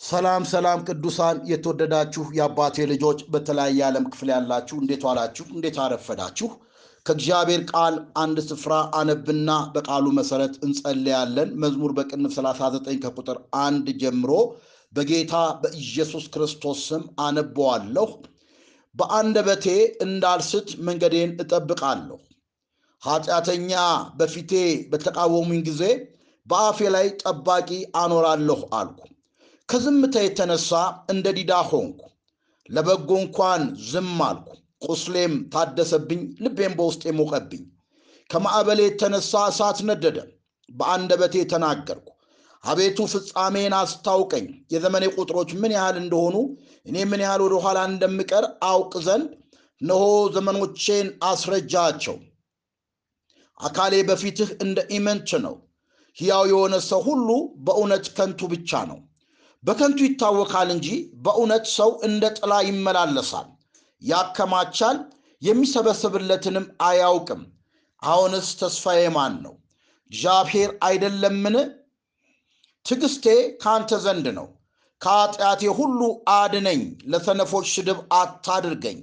ሰላም ሰላም ቅዱሳን የተወደዳችሁ የአባቴ ልጆች በተለያየ ዓለም ክፍል ያላችሁ እንዴት ዋላችሁ? እንዴት አረፈዳችሁ? ከእግዚአብሔር ቃል አንድ ስፍራ አነብና በቃሉ መሰረት እንጸልያለን። መዝሙር በቅንፍ 39 ከቁጥር አንድ ጀምሮ በጌታ በኢየሱስ ክርስቶስ ስም አነበዋለሁ። በአንደበቴ እንዳልስት መንገዴን እጠብቃለሁ። ኃጢአተኛ በፊቴ በተቃወሙኝ ጊዜ በአፌ ላይ ጠባቂ አኖራለሁ አልኩ። ከዝምታ የተነሳ እንደ ዲዳ ሆንኩ፣ ለበጎ እንኳን ዝም አልኩ። ቁስሌም ታደሰብኝ፣ ልቤም በውስጤ ሞቀብኝ። ከማዕበሌ የተነሳ እሳት ነደደ፣ በአንደበቴ ተናገርኩ። አቤቱ ፍጻሜን አስታውቀኝ፣ የዘመኔ ቁጥሮች ምን ያህል እንደሆኑ እኔ ምን ያህል ወደ ኋላ እንደምቀር አውቅ ዘንድ እነሆ ዘመኖቼን አስረጃቸው። አካሌ በፊትህ እንደ ኢምንት ነው። ሕያው የሆነ ሰው ሁሉ በእውነት ከንቱ ብቻ ነው። በከንቱ ይታወካል እንጂ በእውነት ሰው እንደ ጥላ ይመላለሳል። ያከማቻል፣ የሚሰበስብለትንም አያውቅም። አሁንስ ተስፋዬ ማን ነው? እግዚአብሔር አይደለምን? ትዕግስቴ ከአንተ ዘንድ ነው። ከኃጢአቴ ሁሉ አድነኝ፣ ለሰነፎች ስድብ አታድርገኝ።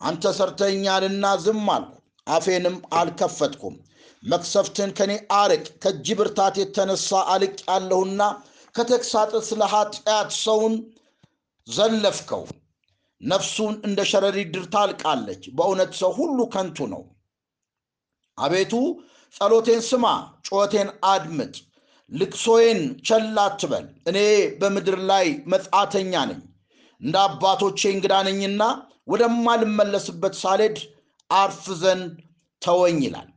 አንተ ሰርተኛልና ዝም አልኩ፣ አፌንም አልከፈትኩም። መቅሰፍትን ከኔ አርቅ፣ ከእጅ ብርታት የተነሳ አልቅ ያለሁና ከተግሳጥ ስለ ኃጢአት ሰውን ዘለፍከው። ነፍሱን እንደ ሸረሪት ድር ታልቃለች። በእውነት ሰው ሁሉ ከንቱ ነው። አቤቱ ጸሎቴን ስማ፣ ጩኸቴን አድምጥ፣ ልቅሶዬን ቸል አትበል። እኔ በምድር ላይ መጻተኛ ነኝ፣ እንደ አባቶቼ እንግዳ ነኝና ወደማልመለስበት ሳልሄድ አርፍ ዘንድ ተወኝ ይላል።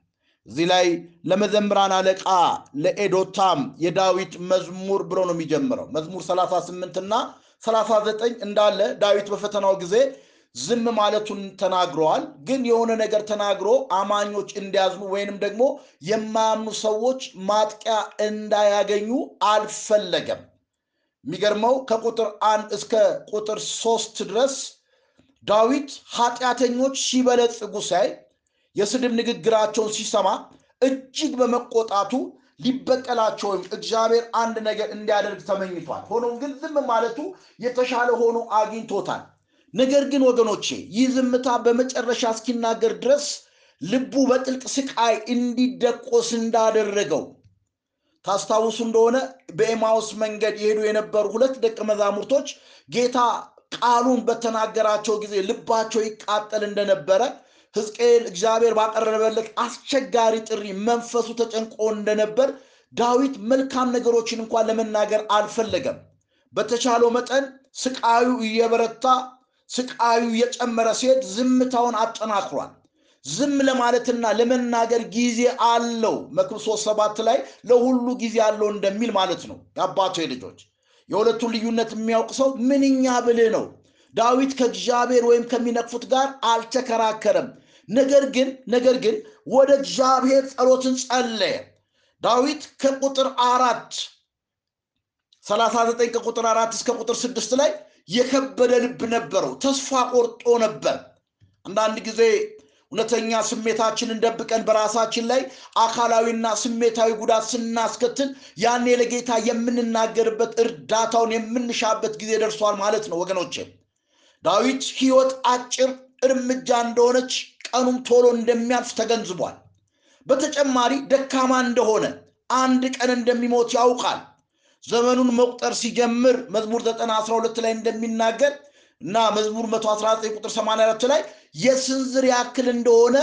እዚህ ላይ ለመዘምራን አለቃ ለኤዶታም የዳዊት መዝሙር ብሎ ነው የሚጀምረው። መዝሙር 38 እና 39 እንዳለ ዳዊት በፈተናው ጊዜ ዝም ማለቱን ተናግረዋል። ግን የሆነ ነገር ተናግሮ አማኞች እንዲያዝኑ ወይንም ደግሞ የማያምኑ ሰዎች ማጥቂያ እንዳያገኙ አልፈለገም። የሚገርመው ከቁጥር አንድ እስከ ቁጥር ሶስት ድረስ ዳዊት ኃጢአተኞች ሲበለጽጉ ሳይ የስድብ ንግግራቸውን ሲሰማ እጅግ በመቆጣቱ ሊበቀላቸው እግዚአብሔር አንድ ነገር እንዲያደርግ ተመኝቷል። ሆኖም ግን ዝም ማለቱ የተሻለ ሆኖ አግኝቶታል። ነገር ግን ወገኖቼ ይህ ዝምታ በመጨረሻ እስኪናገር ድረስ ልቡ በጥልቅ ስቃይ እንዲደቆስ እንዳደረገው ታስታውሱ እንደሆነ በኤማውስ መንገድ የሄዱ የነበሩ ሁለት ደቀ መዛሙርቶች ጌታ ቃሉን በተናገራቸው ጊዜ ልባቸው ይቃጠል እንደነበረ ሕዝቅኤል እግዚአብሔር ባቀረበለት አስቸጋሪ ጥሪ መንፈሱ ተጨንቆ እንደነበር ዳዊት መልካም ነገሮችን እንኳን ለመናገር አልፈለገም። በተቻለው መጠን ስቃዩ እየበረታ ስቃዩ እየጨመረ ሲሄድ ዝምታውን አጠናክሯል። ዝም ለማለትና ለመናገር ጊዜ አለው። መክብብ ሶስት ሰባት ላይ ለሁሉ ጊዜ አለው እንደሚል ማለት ነው። የአባቶ ልጆች የሁለቱን ልዩነት የሚያውቅ ሰው ምንኛ ብልህ ነው። ዳዊት ከእግዚአብሔር ወይም ከሚነቅፉት ጋር አልተከራከረም። ነገር ግን ነገር ግን ወደ እግዚአብሔር ጸሎትን ጸለየ። ዳዊት ከቁጥር አራት 39 ከቁጥር አራት እስከ ቁጥር ስድስት ላይ የከበደ ልብ ነበረው። ተስፋ ቆርጦ ነበር። አንዳንድ ጊዜ እውነተኛ ስሜታችንን ደብቀን በራሳችን ላይ አካላዊና ስሜታዊ ጉዳት ስናስከትል ያኔ ለጌታ የምንናገርበት እርዳታውን የምንሻበት ጊዜ ደርሷል ማለት ነው ወገኖቼ። ዳዊት ሕይወት አጭር እርምጃ እንደሆነች ቀኑም ቶሎ እንደሚያልፍ ተገንዝቧል። በተጨማሪ ደካማ እንደሆነ አንድ ቀን እንደሚሞት ያውቃል። ዘመኑን መቁጠር ሲጀምር መዝሙር 9 12 ላይ እንደሚናገር እና መዝሙር 119 ቁጥር 84 ላይ የስንዝር ያክል እንደሆነ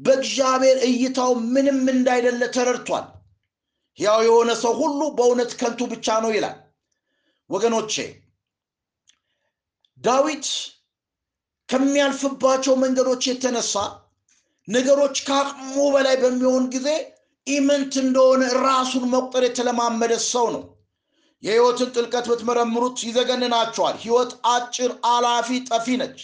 በእግዚአብሔር እይታው ምንም እንዳይደለ ተረድቷል። ሕያው የሆነ ሰው ሁሉ በእውነት ከንቱ ብቻ ነው ይላል። ወገኖቼ ዳዊት ከሚያልፍባቸው መንገዶች የተነሳ ነገሮች ከአቅሙ በላይ በሚሆን ጊዜ ኢምንት እንደሆነ ራሱን መቁጠር የተለማመደ ሰው ነው። የሕይወትን ጥልቀት ብትመረምሩት ይዘገንናቸዋል። ሕይወት አጭር፣ አላፊ፣ ጠፊ ነች።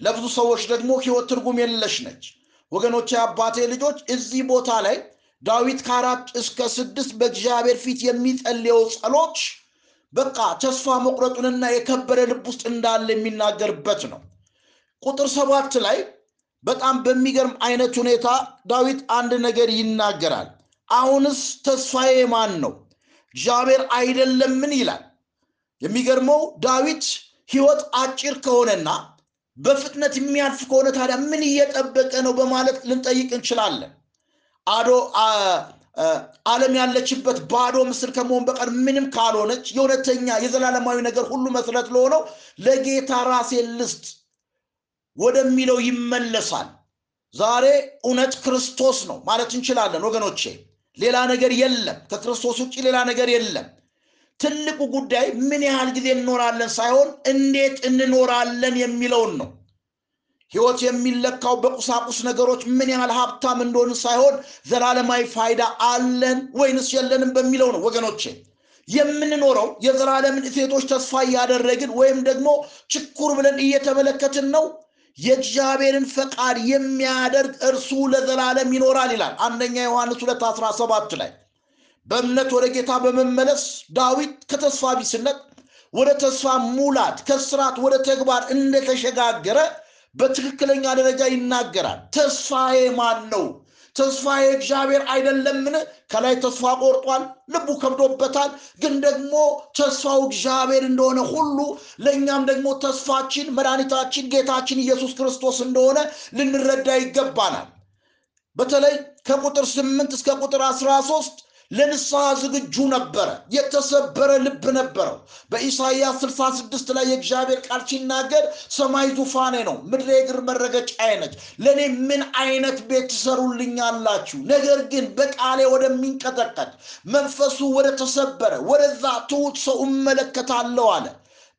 ለብዙ ሰዎች ደግሞ ሕይወት ትርጉም የለሽ ነች። ወገኖች፣ አባቴ ልጆች፣ እዚህ ቦታ ላይ ዳዊት ከአራት እስከ ስድስት በእግዚአብሔር ፊት የሚጸልየው ጸሎች በቃ ተስፋ መቁረጡንና የከበረ ልብ ውስጥ እንዳለ የሚናገርበት ነው። ቁጥር ሰባት ላይ በጣም በሚገርም አይነት ሁኔታ ዳዊት አንድ ነገር ይናገራል። አሁንስ ተስፋዬ ማን ነው? እግዚአብሔር አይደለምን ይላል። የሚገርመው ዳዊት ህይወት አጭር ከሆነና በፍጥነት የሚያልፍ ከሆነ ታዲያ ምን እየጠበቀ ነው በማለት ልንጠይቅ እንችላለን አዶ ዓለም ያለችበት ባዶ ምስል ከመሆን በቀር ምንም ካልሆነች የእውነተኛ የዘላለማዊ ነገር ሁሉ መሰረት ለሆነው ለጌታ ራሴ ልስጥ ወደሚለው ይመለሳል። ዛሬ እውነት ክርስቶስ ነው ማለት እንችላለን ወገኖቼ። ሌላ ነገር የለም። ከክርስቶስ ውጭ ሌላ ነገር የለም። ትልቁ ጉዳይ ምን ያህል ጊዜ እንኖራለን ሳይሆን እንዴት እንኖራለን የሚለውን ነው ህይወት የሚለካው በቁሳቁስ ነገሮች ምን ያህል ሀብታም እንደሆን ሳይሆን ዘላለማዊ ፋይዳ አለን ወይንስ የለንም በሚለው ነው ወገኖቼ። የምንኖረው የዘላለምን እሴቶች ተስፋ እያደረግን ወይም ደግሞ ችኩር ብለን እየተመለከትን ነው። የእግዚአብሔርን ፈቃድ የሚያደርግ እርሱ ለዘላለም ይኖራል ይላል አንደኛ ዮሐንስ 2 17 ላይ። በእምነት ወደ ጌታ በመመለስ ዳዊት ከተስፋ ቢስነት ወደ ተስፋ ሙላት ከስራት ወደ ተግባር እንደተሸጋገረ በትክክለኛ ደረጃ ይናገራል። ተስፋዬ ማን ነው? ተስፋዬ እግዚአብሔር አይደለምን? ከላይ ተስፋ ቆርጧል ልቡ ከብዶበታል። ግን ደግሞ ተስፋው እግዚአብሔር እንደሆነ ሁሉ ለእኛም ደግሞ ተስፋችን መድኃኒታችን ጌታችን ኢየሱስ ክርስቶስ እንደሆነ ልንረዳ ይገባናል። በተለይ ከቁጥር ስምንት እስከ ቁጥር አስራ ሶስት ለንስሐ ዝግጁ ነበረ። የተሰበረ ልብ ነበረው። በኢሳይያስ 66 ላይ የእግዚአብሔር ቃል ሲናገር ሰማይ ዙፋኔ ነው ምድር የእግር መረገጫዬ ነች ለእኔ ምን አይነት ቤት ትሰሩልኛላችሁ? ነገር ግን በቃሌ ወደሚንቀጠቀጥ መንፈሱ ወደ ተሰበረ ወደዛ ትውት ሰው እመለከታለሁ አለ።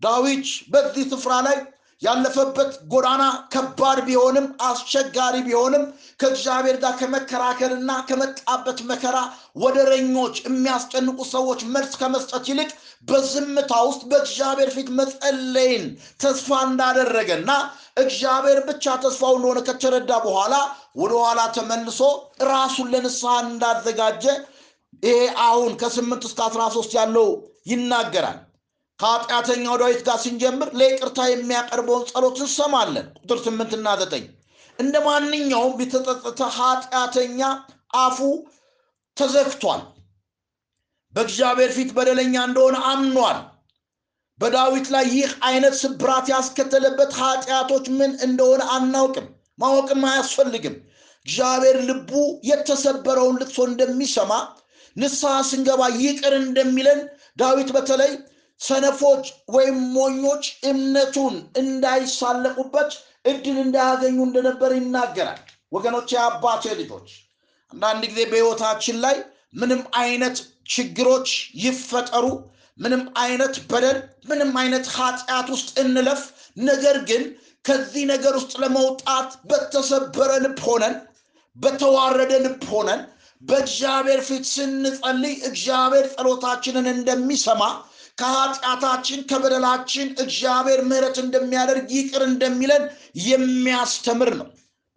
ዳዊት በዚህ ስፍራ ላይ ያለፈበት ጎዳና ከባድ ቢሆንም አስቸጋሪ ቢሆንም ከእግዚአብሔር ጋር ከመከራከርና ከመጣበት መከራ ወደረኞች የሚያስጨንቁ ሰዎች መልስ ከመስጠት ይልቅ በዝምታ ውስጥ በእግዚአብሔር ፊት መጸለይን ተስፋ እንዳደረገና እግዚአብሔር ብቻ ተስፋው እንደሆነ ከተረዳ በኋላ ወደኋላ ተመልሶ ራሱን ለንስሐ እንዳዘጋጀ ይሄ አሁን ከስምንት እስከ አስራ ሶስት ያለው ይናገራል ከኃጢአተኛው ዳዊት ጋር ስንጀምር ለይቅርታ የሚያቀርበውን ጸሎት እንሰማለን። ቁጥር ስምንትና ዘጠኝ እንደ ማንኛውም የተጸጸተ ኃጢአተኛ አፉ ተዘግቷል። በእግዚአብሔር ፊት በደለኛ እንደሆነ አምኗል። በዳዊት ላይ ይህ አይነት ስብራት ያስከተለበት ኃጢአቶች ምን እንደሆነ አናውቅም ማወቅም አያስፈልግም። እግዚአብሔር ልቡ የተሰበረውን ልቅሶ እንደሚሰማ ንስሐ ስንገባ ይቅር እንደሚለን ዳዊት በተለይ ሰነፎች ወይም ሞኞች እምነቱን እንዳይሳለቁበት እድል እንዳያገኙ እንደነበር ይናገራል። ወገኖች የአባቴ ልጆች አንዳንድ ጊዜ በህይወታችን ላይ ምንም አይነት ችግሮች ይፈጠሩ ምንም አይነት በደል ምንም አይነት ኃጢአት ውስጥ እንለፍ። ነገር ግን ከዚህ ነገር ውስጥ ለመውጣት በተሰበረ ልብ ሆነን በተዋረደ ልብ ሆነን በእግዚአብሔር ፊት ስንጸልይ እግዚአብሔር ጸሎታችንን እንደሚሰማ ከኃጢአታችን ከበደላችን እግዚአብሔር ምህረት እንደሚያደርግ ይቅር እንደሚለን የሚያስተምር ነው።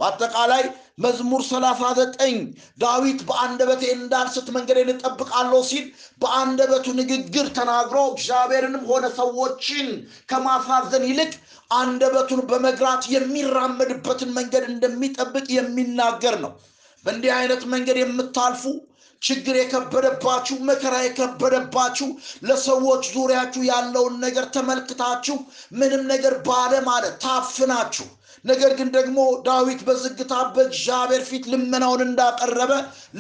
በአጠቃላይ መዝሙር 39 ዳዊት በአንደበቴ እንዳልስት መንገዴን እጠብቃለሁ ሲል በአንደበቱ ንግግር ተናግሮ እግዚአብሔርንም ሆነ ሰዎችን ከማሳዘን ይልቅ አንደበቱን በመግራት የሚራመድበትን መንገድ እንደሚጠብቅ የሚናገር ነው። በእንዲህ አይነት መንገድ የምታልፉ ችግር የከበደባችሁ መከራ የከበደባችሁ ለሰዎች ዙሪያችሁ ያለውን ነገር ተመልክታችሁ ምንም ነገር ባለማለት ታፍናችሁ። ነገር ግን ደግሞ ዳዊት በዝግታ በእግዚአብሔር ፊት ልመናውን እንዳቀረበ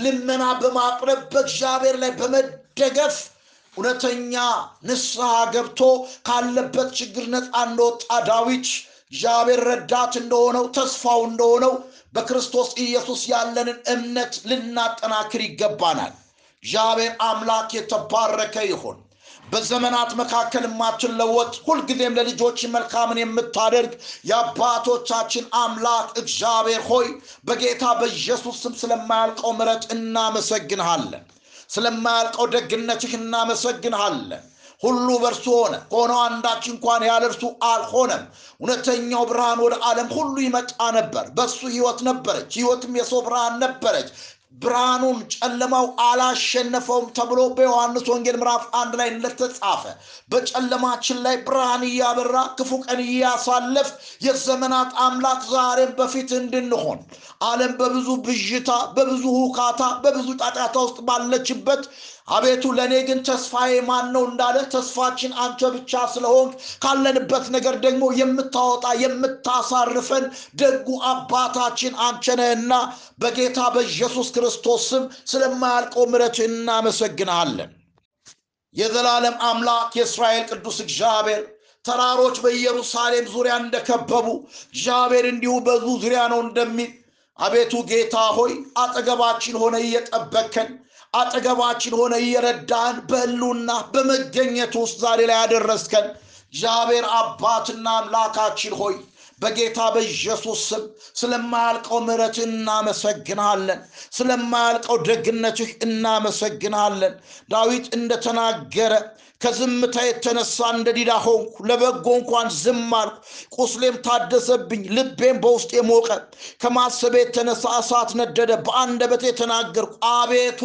ልመና በማቅረብ በእግዚአብሔር ላይ በመደገፍ እውነተኛ ንስሐ ገብቶ ካለበት ችግር ነፃ እንደወጣ ዳዊት እግዚአብሔር ረዳት እንደሆነው ተስፋው እንደሆነው በክርስቶስ ኢየሱስ ያለንን እምነት ልናጠናክር ይገባናል። እግዚአብሔር አምላክ የተባረከ ይሆን በዘመናት መካከል የማትለወጥ ሁልጊዜም ለልጆች መልካምን የምታደርግ የአባቶቻችን አምላክ እግዚአብሔር ሆይ በጌታ በኢየሱስ ስም ስለማያልቀው ምረት እናመሰግንሃለን። ስለማያልቀው ደግነትህ እናመሰግንሃለን ሁሉ በእርሱ ሆነ። ከሆነው አንዳች እንኳን ያለ እርሱ አልሆነም። እውነተኛው ብርሃን ወደ ዓለም ሁሉ ይመጣ ነበር። በእሱ ህይወት ነበረች። ህይወትም የሰው ብርሃን ነበረች ብርሃኑን ጨለማው አላሸነፈውም ተብሎ በዮሐንስ ወንጌል ምዕራፍ አንድ ላይ እንደተጻፈ በጨለማችን ላይ ብርሃን እያበራ ክፉ ቀን እያሳለፍ የዘመናት አምላክ ዛሬም በፊት እንድንሆን ዓለም በብዙ ብዥታ፣ በብዙ ሁካታ፣ በብዙ ጣጣታ ውስጥ ባለችበት አቤቱ ለእኔ ግን ተስፋዬ ማን ነው እንዳለ ተስፋችን አንተ ብቻ ስለሆን ካለንበት ነገር ደግሞ የምታወጣ የምታሳርፈን ደጉ አባታችን አንተ ነህና በጌታ በኢየሱስ ክርስቶስ ስም ስለማያልቀው ምረት እናመሰግናለን። የዘላለም አምላክ የእስራኤል ቅዱስ እግዚአብሔር ተራሮች በኢየሩሳሌም ዙሪያ እንደከበቡ እግዚአብሔር እንዲሁ በዙ ዙሪያ ነው እንደሚል አቤቱ ጌታ ሆይ አጠገባችን ሆነ እየጠበከን አጠገባችን ሆነ እየረዳን በህሉና በመገኘት ውስጥ ዛሬ ላይ ያደረስከን እግዚአብሔር አባትና አምላካችን ሆይ በጌታ በኢየሱስ ስም ስለማያልቀው ምሕረትህ እናመሰግናለን። ስለማያልቀው ደግነትህ እናመሰግናለን። ዳዊት እንደተናገረ ከዝምታ የተነሳ እንደ ዲዳ ሆንኩ፣ ለበጎ እንኳን ዝም አልኩ፣ ቁስሌም ታደሰብኝ፣ ልቤም በውስጥ የሞቀ ከማሰቤ የተነሳ እሳት ነደደ፣ በአንደበቴ የተናገርኩ አቤቱ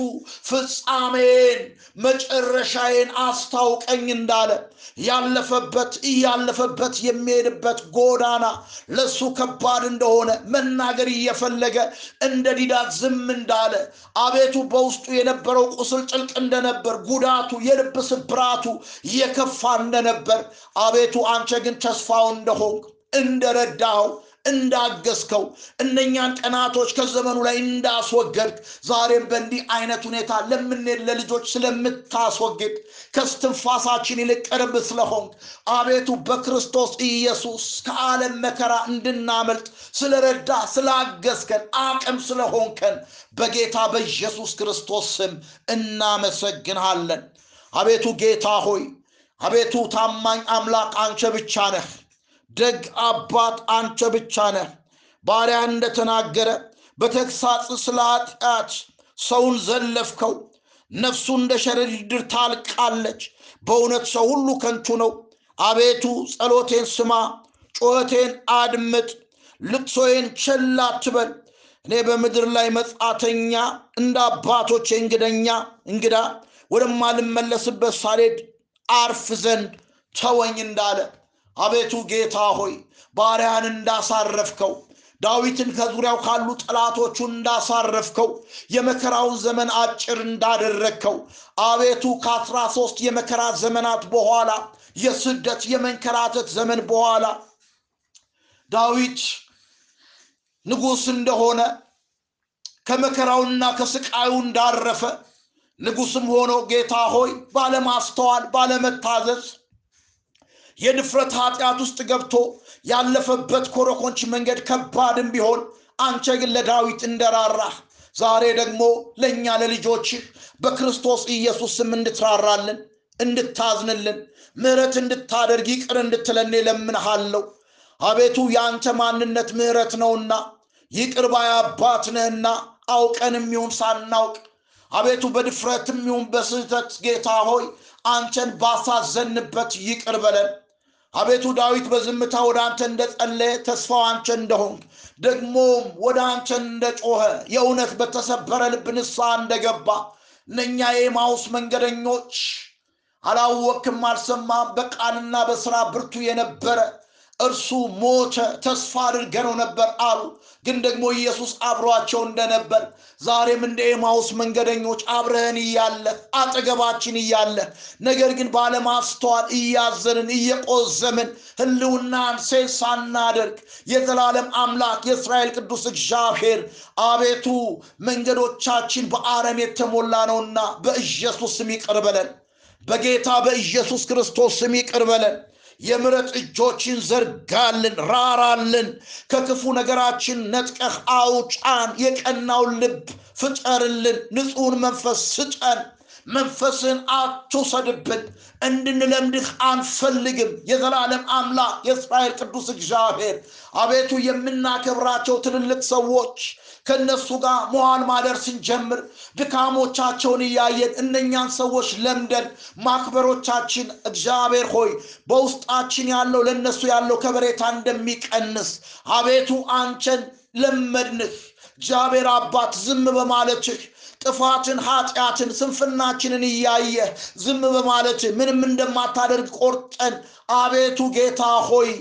ፍጻሜን መጨረሻዬን አስታውቀኝ እንዳለ ያለፈበት እያለፈበት የሚሄድበት ጎዳና ለሱ ከባድ እንደሆነ መናገር እየፈለገ እንደ ዲዳ ዝም እንዳለ አቤቱ በውስጡ የነበረው ቁስል ጥልቅ እንደነበር ጉዳቱ የልብ ስብራቱ የከፋ እንደነበር አቤቱ አንተ ግን ተስፋው እንደሆንክ እንደረዳኸው እንዳገዝከው እነኛን ቀናቶች ከዘመኑ ላይ እንዳስወገድክ ዛሬም በእንዲህ አይነት ሁኔታ ለምንሄድ ለልጆች ስለምታስወግድ ከስትንፋሳችን ይልቅ ቅርብ ስለሆንክ አቤቱ በክርስቶስ ኢየሱስ ከዓለም መከራ እንድናመልጥ ስለረዳ ስላገዝከን አቅም ስለሆንከን በጌታ በኢየሱስ ክርስቶስ ስም እናመሰግንሃለን። አቤቱ ጌታ ሆይ አቤቱ ታማኝ አምላክ አንተ ብቻ ነህ። ደግ አባት አንተ ብቻ ነህ። ባሪያ እንደተናገረ በተግሳጽ ስለ ኃጢአት ሰውን ዘለፍከው፣ ነፍሱ እንደ ሸረሪት ድር ታልቃለች። በእውነት ሰው ሁሉ ከንቱ ነው። አቤቱ ጸሎቴን ስማ፣ ጩኸቴን አድምጥ፣ ልቅሶዬን ቸል አትበል። እኔ በምድር ላይ መጻተኛ እንደ አባቶቼ እንግደኛ እንግዳ ወደማልመለስበት ሳልሄድ አርፍ ዘንድ ተወኝ እንዳለ። አቤቱ ጌታ ሆይ ባሪያን እንዳሳረፍከው ዳዊትን ከዙሪያው ካሉ ጠላቶቹ እንዳሳረፍከው የመከራውን ዘመን አጭር እንዳደረግከው አቤቱ ከአስራ ሶስት የመከራ ዘመናት በኋላ የስደት የመንከራተት ዘመን በኋላ ዳዊት ንጉሥ እንደሆነ ከመከራውና ከስቃዩ እንዳረፈ ንጉሥም ሆኖ ጌታ ሆይ ባለማስተዋል ባለመታዘዝ የድፍረት ኃጢአት ውስጥ ገብቶ ያለፈበት ኮረኮንች መንገድ ከባድም ቢሆን አንተ ግን ለዳዊት እንደራራህ ዛሬ ደግሞ ለእኛ ለልጆችህ በክርስቶስ ኢየሱስ ስም እንድትራራልን እንድታዝንልን ምሕረት እንድታደርግ ይቅር እንድትለኝ እለምንሃለው አቤቱ የአንተ ማንነት ምሕረት ነውና ይቅር ባይ አባት አውቀንም ይሁን ሳናውቅ አቤቱ በድፍረትም ይሁን በስህተት ጌታ ሆይ አንተን ባሳዘንበት ይቅር በለን። አቤቱ ዳዊት በዝምታ ወደ አንተ እንደጸለየ ተስፋው አንተ እንደሆንክ ደግሞም ወደ አንተ እንደጮኸ የእውነት በተሰበረ ልብ ንስሐ እንደገባ እነኛ የኤማውስ መንገደኞች አላወክም አልሰማም በቃልና በስራ ብርቱ የነበረ እርሱ ሞተ ተስፋ አድርገነው ነበር አሉ። ግን ደግሞ ኢየሱስ አብሯቸው እንደነበር ዛሬም እንደ ኤማውስ መንገደኞች አብረህን እያለህ አጠገባችን እያለህ ነገር ግን ባለማስተዋል እያዘንን እየቆዘምን ህልውናን ሴት ሳናደርግ የዘላለም አምላክ የእስራኤል ቅዱስ እግዚአብሔር አቤቱ መንገዶቻችን በአረም የተሞላ ነውና በኢየሱስ ስም ይቅር በለን። በጌታ በኢየሱስ ክርስቶስ ስም ይቅር በለን የምረት እጆችን ዘርጋልን ራራልን። ከክፉ ነገራችን ነጥቀህ አውጫን የቀናውን ልብ ፍጠርልን ንጹሕን መንፈስ ስጠን መንፈስን አትውሰድብን። እንድንለምድህ አንፈልግም። የዘላለም አምላክ የእስራኤል ቅዱስ እግዚአብሔር። አቤቱ የምናከብራቸው ትልልቅ ሰዎች ከእነሱ ጋር መዋል ማደር ስንጀምር ድካሞቻቸውን እያየን እነኛን ሰዎች ለምደን ማክበሮቻችን እግዚአብሔር ሆይ በውስጣችን ያለው ለእነሱ ያለው ከበሬታ እንደሚቀንስ አቤቱ አንቸን ለመድንህ። እግዚአብሔር አባት ዝም በማለትህ ጥፋትን፣ ኃጢአትን፣ ስንፍናችንን እያየ ዝም በማለትህ ምንም እንደማታደርግ ቆርጠን አቤቱ ጌታ ሆይ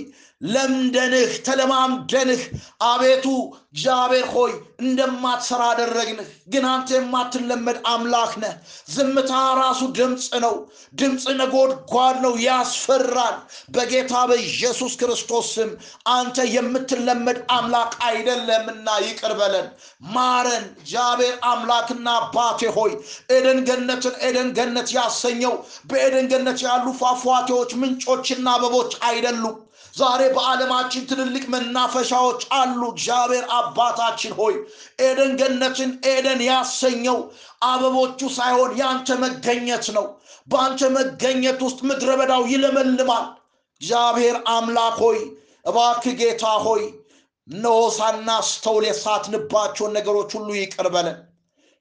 ለምደንህ ተለማምደንህ አቤቱ እግዚአብሔር ሆይ እንደማትሰራ አደረግንህ። ግን አንተ የማትለመድ አምላክ ነህ። ዝምታ ራሱ ድምፅ ነው። ድምፅ ነጎድጓድ ነው፣ ያስፈራል። በጌታ በኢየሱስ ክርስቶስ ስም አንተ የምትለመድ አምላክ አይደለምና ይቅር በለን፣ ማረን። እግዚአብሔር አምላክና አባቴ ሆይ ኤደን ገነትን ኤደን ገነት ያሰኘው በኤደን ገነት ያሉ ፏፏቴዎች፣ ምንጮችና አበቦች አይደሉም። ዛሬ በዓለማችን ትልልቅ መናፈሻዎች አሉ። እግዚአብሔር አባታችን ሆይ ኤደን ገነትን ኤደን ያሰኘው አበቦቹ ሳይሆን ያንተ መገኘት ነው። በአንተ መገኘት ውስጥ ምድረ በዳው ይለመልማል። እግዚአብሔር አምላክ ሆይ እባክህ ጌታ ሆይ እነሆ ሳናስተውል የሳትንባቸውን ነገሮች ሁሉ ይቅር በለን፣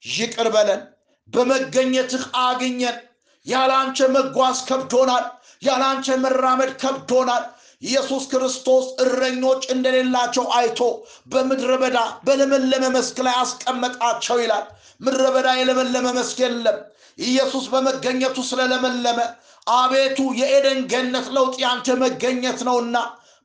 ይቅር በለን። በመገኘትህ አግኘን። ያላንተ መጓዝ ከብዶናል። ያላንተ መራመድ ከብዶናል። ኢየሱስ ክርስቶስ እረኞች እንደሌላቸው አይቶ በምድረ በዳ በለመለመ መስክ ላይ አስቀመጣቸው ይላል። ምድረ በዳ የለመለመ መስክ የለም። ኢየሱስ በመገኘቱ ስለለመለመ አቤቱ የኤደን ገነት ለውጥ ያንተ መገኘት ነውና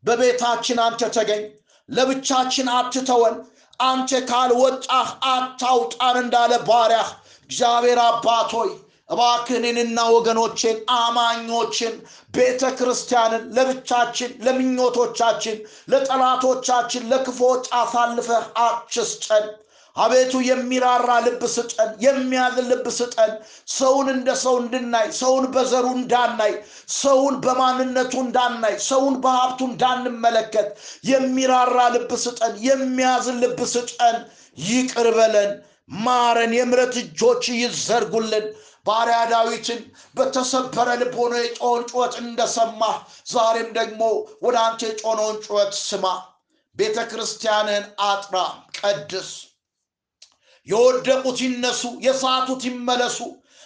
በቤታችን አንተ ተገኝ፣ ለብቻችን አትተወን፣ አንተ ካልወጣህ አታውጣን እንዳለ ባሪያህ እግዚአብሔር አባት ሆይ እባክህ እኔንና ወገኖቼን አማኞችን ቤተ ክርስቲያንን ለብቻችን ለምኞቶቻችን ለጠላቶቻችን ለክፎች አሳልፈህ አትስጠን። አቤቱ የሚራራ ልብ ስጠን የሚያዝን ልብ ስጠን። ሰውን እንደ ሰው እንድናይ ሰውን በዘሩ እንዳናይ ሰውን በማንነቱ እንዳናይ ሰውን በሀብቱ እንዳንመለከት የሚራራ ልብ ስጠን የሚያዝን ልብ ስጠን። ይቅር በለን ማረን የምረት እጆች ይዘርጉልን ባሪያ ዳዊትን በተሰበረ ልብ ሆኖ የጮውን ጩኸት እንደሰማህ ዛሬም ደግሞ ወደ አንተ የጮነውን ጩኸት ስማ። ቤተ ክርስቲያንን አጥራ ቀድስ። የወደቁት ይነሱ የሳቱት ይመለሱ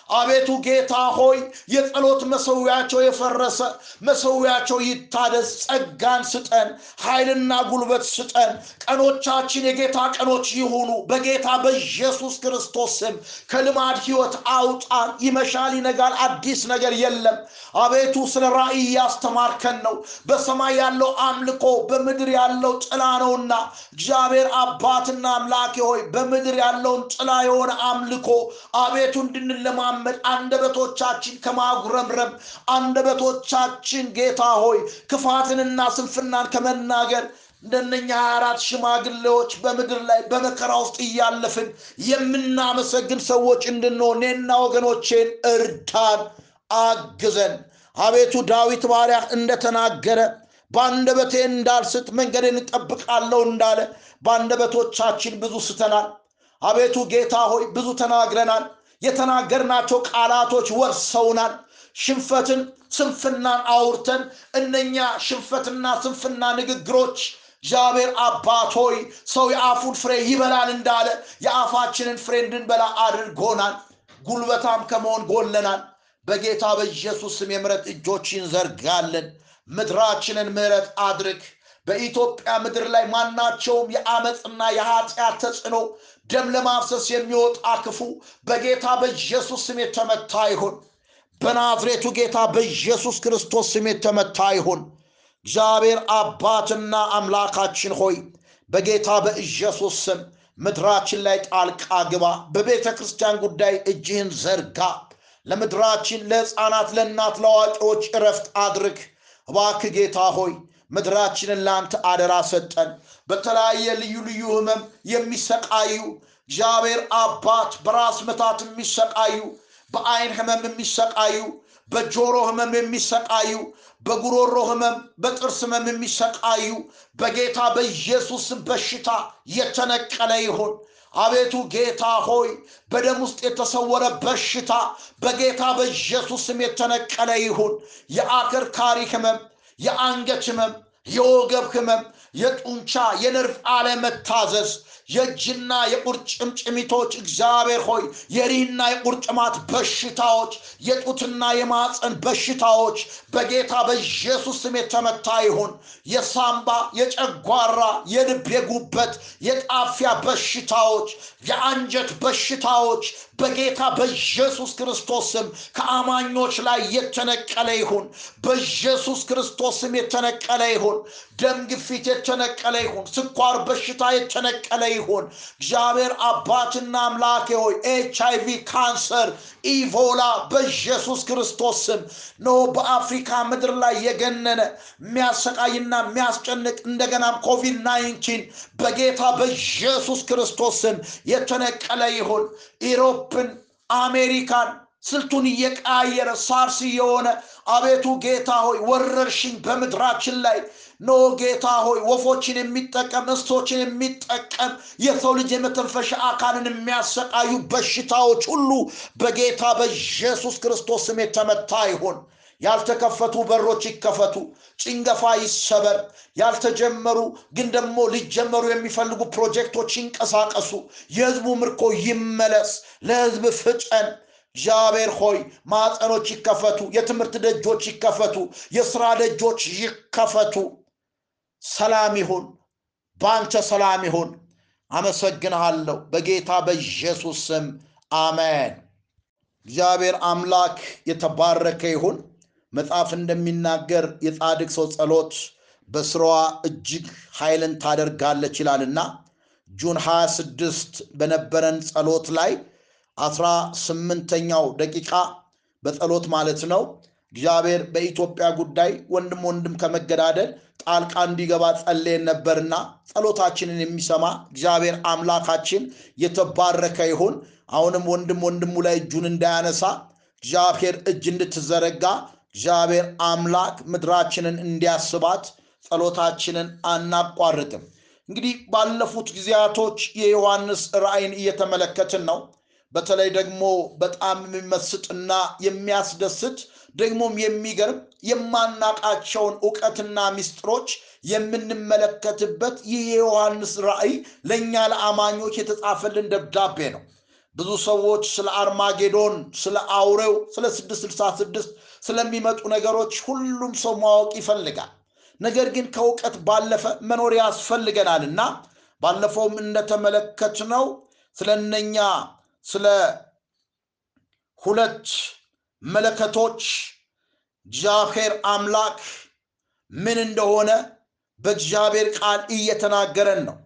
አቤቱ ጌታ ሆይ የጸሎት መሰዊያቸው የፈረሰ መሰዊያቸው ይታደስ ጸጋን ስጠን ኃይልና ጉልበት ስጠን። ቀኖቻችን የጌታ ቀኖች ይሁኑ። በጌታ በኢየሱስ ክርስቶስ ስም ከልማድ ህይወት አውጣን። ይመሻል ይነጋል። አዲስ ነገር የለም። አቤቱ ስለ ራእይ እያስተማርከን ነው። በሰማይ ያለው አምልኮ በምድር ያለው ጥላ ነውና እግዚአብሔር አባትና አምላኬ ሆይ በምድር ያለውን ጥላ የሆነ አምልኮ አቤቱ እንድንለማመድ አንደበቶቻችን ከማጉረምረም አንደበቶቻችን ጌታ ሆይ ክፋትንና ስንፍናን ከመናገር እንደነኛ 24 ሽማግሌዎች በምድር ላይ በመከራ ውስጥ እያለፍን የምናመሰግን ሰዎች እንድንሆን እኔና ወገኖቼን እርዳን አግዘን። አቤቱ ዳዊት ባሪያ እንደተናገረ በአንደበቴ እንዳልስት መንገድን እጠብቃለሁ እንዳለ በአንደበቶቻችን ብዙ ስተናል። አቤቱ ጌታ ሆይ ብዙ ተናግረናል የተናገርናቸው ቃላቶች ወርሰውናል ሽንፈትን ስንፍናን አውርተን እነኛ ሽንፈትና ስንፍና ንግግሮች እግዚአብሔር አባት ሆይ ሰው የአፉን ፍሬ ይበላል እንዳለ የአፋችንን ፍሬ እንድንበላ አድርጎናል። ጉልበታም ከመሆን ጎለናል። በጌታ በኢየሱስ ስም የምረት እጆች እንዘርጋለን ምድራችንን ምሕረት አድርግ። በኢትዮጵያ ምድር ላይ ማናቸውም የአመፅና የኃጢአት ተጽዕኖ ደም ለማፍሰስ የሚወጣ ክፉ በጌታ በኢየሱስ ስም የተመታ ይሁን። በናዝሬቱ ጌታ በኢየሱስ ክርስቶስ ስም የተመታ ይሁን። እግዚአብሔር አባትና አምላካችን ሆይ በጌታ በኢየሱስ ስም ምድራችን ላይ ጣልቃ ግባ። በቤተ ክርስቲያን ጉዳይ እጅህን ዘርጋ። ለምድራችን ለሕፃናት ለእናት ለአዋቂዎች እረፍት አድርግ። እባክ ጌታ ሆይ ምድራችንን ለአንተ አደራ ሰጠን። በተለያየ ልዩ ልዩ ህመም የሚሰቃዩ እግዚአብሔር አባት በራስ መታት የሚሰቃዩ በአይን ህመም የሚሰቃዩ በጆሮ ህመም የሚሰቃዩ በጉሮሮ ህመም በጥርስ ህመም የሚሰቃዩ በጌታ በኢየሱስ በሽታ የተነቀለ ይሁን። አቤቱ ጌታ ሆይ በደም ውስጥ የተሰወረ በሽታ በጌታ በኢየሱስ ስም የተነቀለ ይሁን። የአከርካሪ ህመም የአንገት ህመም የወገብ ህመም፣ የጡንቻ የነርቭ አለመታዘዝ፣ የእጅና የቁርጭምጭሚቶች እግዚአብሔር ሆይ የሪህና የቁርጭማት በሽታዎች፣ የጡትና የማፀን በሽታዎች በጌታ በኢየሱስ ስም የተመታ ይሁን። የሳምባ፣ የጨጓራ፣ የልብ፣ የጉበት፣ የጣፊያ በሽታዎች፣ የአንጀት በሽታዎች በጌታ በኢየሱስ ክርስቶስ ስም ከአማኞች ላይ የተነቀለ ይሁን። በኢየሱስ ክርስቶስ ስም የተነቀለ ይሁን። ደም ግፊት የተነቀለ ይሁን። ስኳር በሽታ የተነቀለ ይሁን። እግዚአብሔር አባትና አምላኬ ሆይ ኤች አይቪ፣ ካንሰር፣ ኢቦላ በኢየሱስ ክርስቶስ ስም ኖ በአፍሪካ ምድር ላይ የገነነ የሚያሰቃይና የሚያስጨንቅ እንደገናም ኮቪድ 19 በጌታ በኢየሱስ ክርስቶስ ስም የተነቀለ ይሁን። ኢሮፕን አሜሪካን ስልቱን እየቀያየረ ሳርስ የሆነ አቤቱ ጌታ ሆይ ወረርሽኝ በምድራችን ላይ ኖ ጌታ ሆይ ወፎችን የሚጠቀም እንስቶችን የሚጠቀም የሰው ልጅ የመተንፈሻ አካልን የሚያሰቃዩ በሽታዎች ሁሉ በጌታ በኢየሱስ ክርስቶስ ስም የተመታ ይሁን። ያልተከፈቱ በሮች ይከፈቱ፣ ጭንገፋ ይሰበር። ያልተጀመሩ ግን ደግሞ ሊጀመሩ የሚፈልጉ ፕሮጀክቶች ይንቀሳቀሱ። የህዝቡ ምርኮ ይመለስ። ለህዝብ ፍጨን። እግዚአብሔር ሆይ ማዕፀኖች ይከፈቱ፣ የትምህርት ደጆች ይከፈቱ፣ የስራ ደጆች ይከፈቱ። ሰላም ይሁን፣ በአንተ ሰላም ይሁን። አመሰግንሃለሁ በጌታ በኢየሱስ ስም አሜን። እግዚአብሔር አምላክ የተባረከ ይሁን። መጽሐፍ እንደሚናገር የጻድቅ ሰው ጸሎት በስራዋ እጅግ ኃይልን ታደርጋለች ይላልና ጁን 26 በነበረን ጸሎት ላይ አስራ ስምንተኛው ደቂቃ በጸሎት ማለት ነው እግዚአብሔር በኢትዮጵያ ጉዳይ ወንድም ወንድም ከመገዳደል ጣልቃ እንዲገባ ጸልየን ነበርና ጸሎታችንን የሚሰማ እግዚአብሔር አምላካችን የተባረከ ይሁን። አሁንም ወንድም ወንድሙ ላይ እጁን እንዳያነሳ እግዚአብሔር እጅ እንድትዘረጋ እግዚአብሔር አምላክ ምድራችንን እንዲያስባት ጸሎታችንን አናቋርጥም። እንግዲህ ባለፉት ጊዜያቶች የዮሐንስ ራእይን እየተመለከትን ነው። በተለይ ደግሞ በጣም የሚመስጥና የሚያስደስት ደግሞም የሚገርም የማናቃቸውን እውቀትና ምስጢሮች የምንመለከትበት ይህ የዮሐንስ ራእይ ለእኛ ለአማኞች የተጻፈልን ደብዳቤ ነው። ብዙ ሰዎች ስለ አርማጌዶን፣ ስለ አውሬው፣ ስለ 666 ስለሚመጡ ነገሮች ሁሉም ሰው ማወቅ ይፈልጋል። ነገር ግን ከእውቀት ባለፈ መኖር ያስፈልገናል እና ባለፈውም እንደተመለከትነው ስለ እነኛ ስለ ሁለት መለከቶች እግዚአብሔር አምላክ ምን እንደሆነ በእግዚአብሔር ቃል እየተናገረን ነው።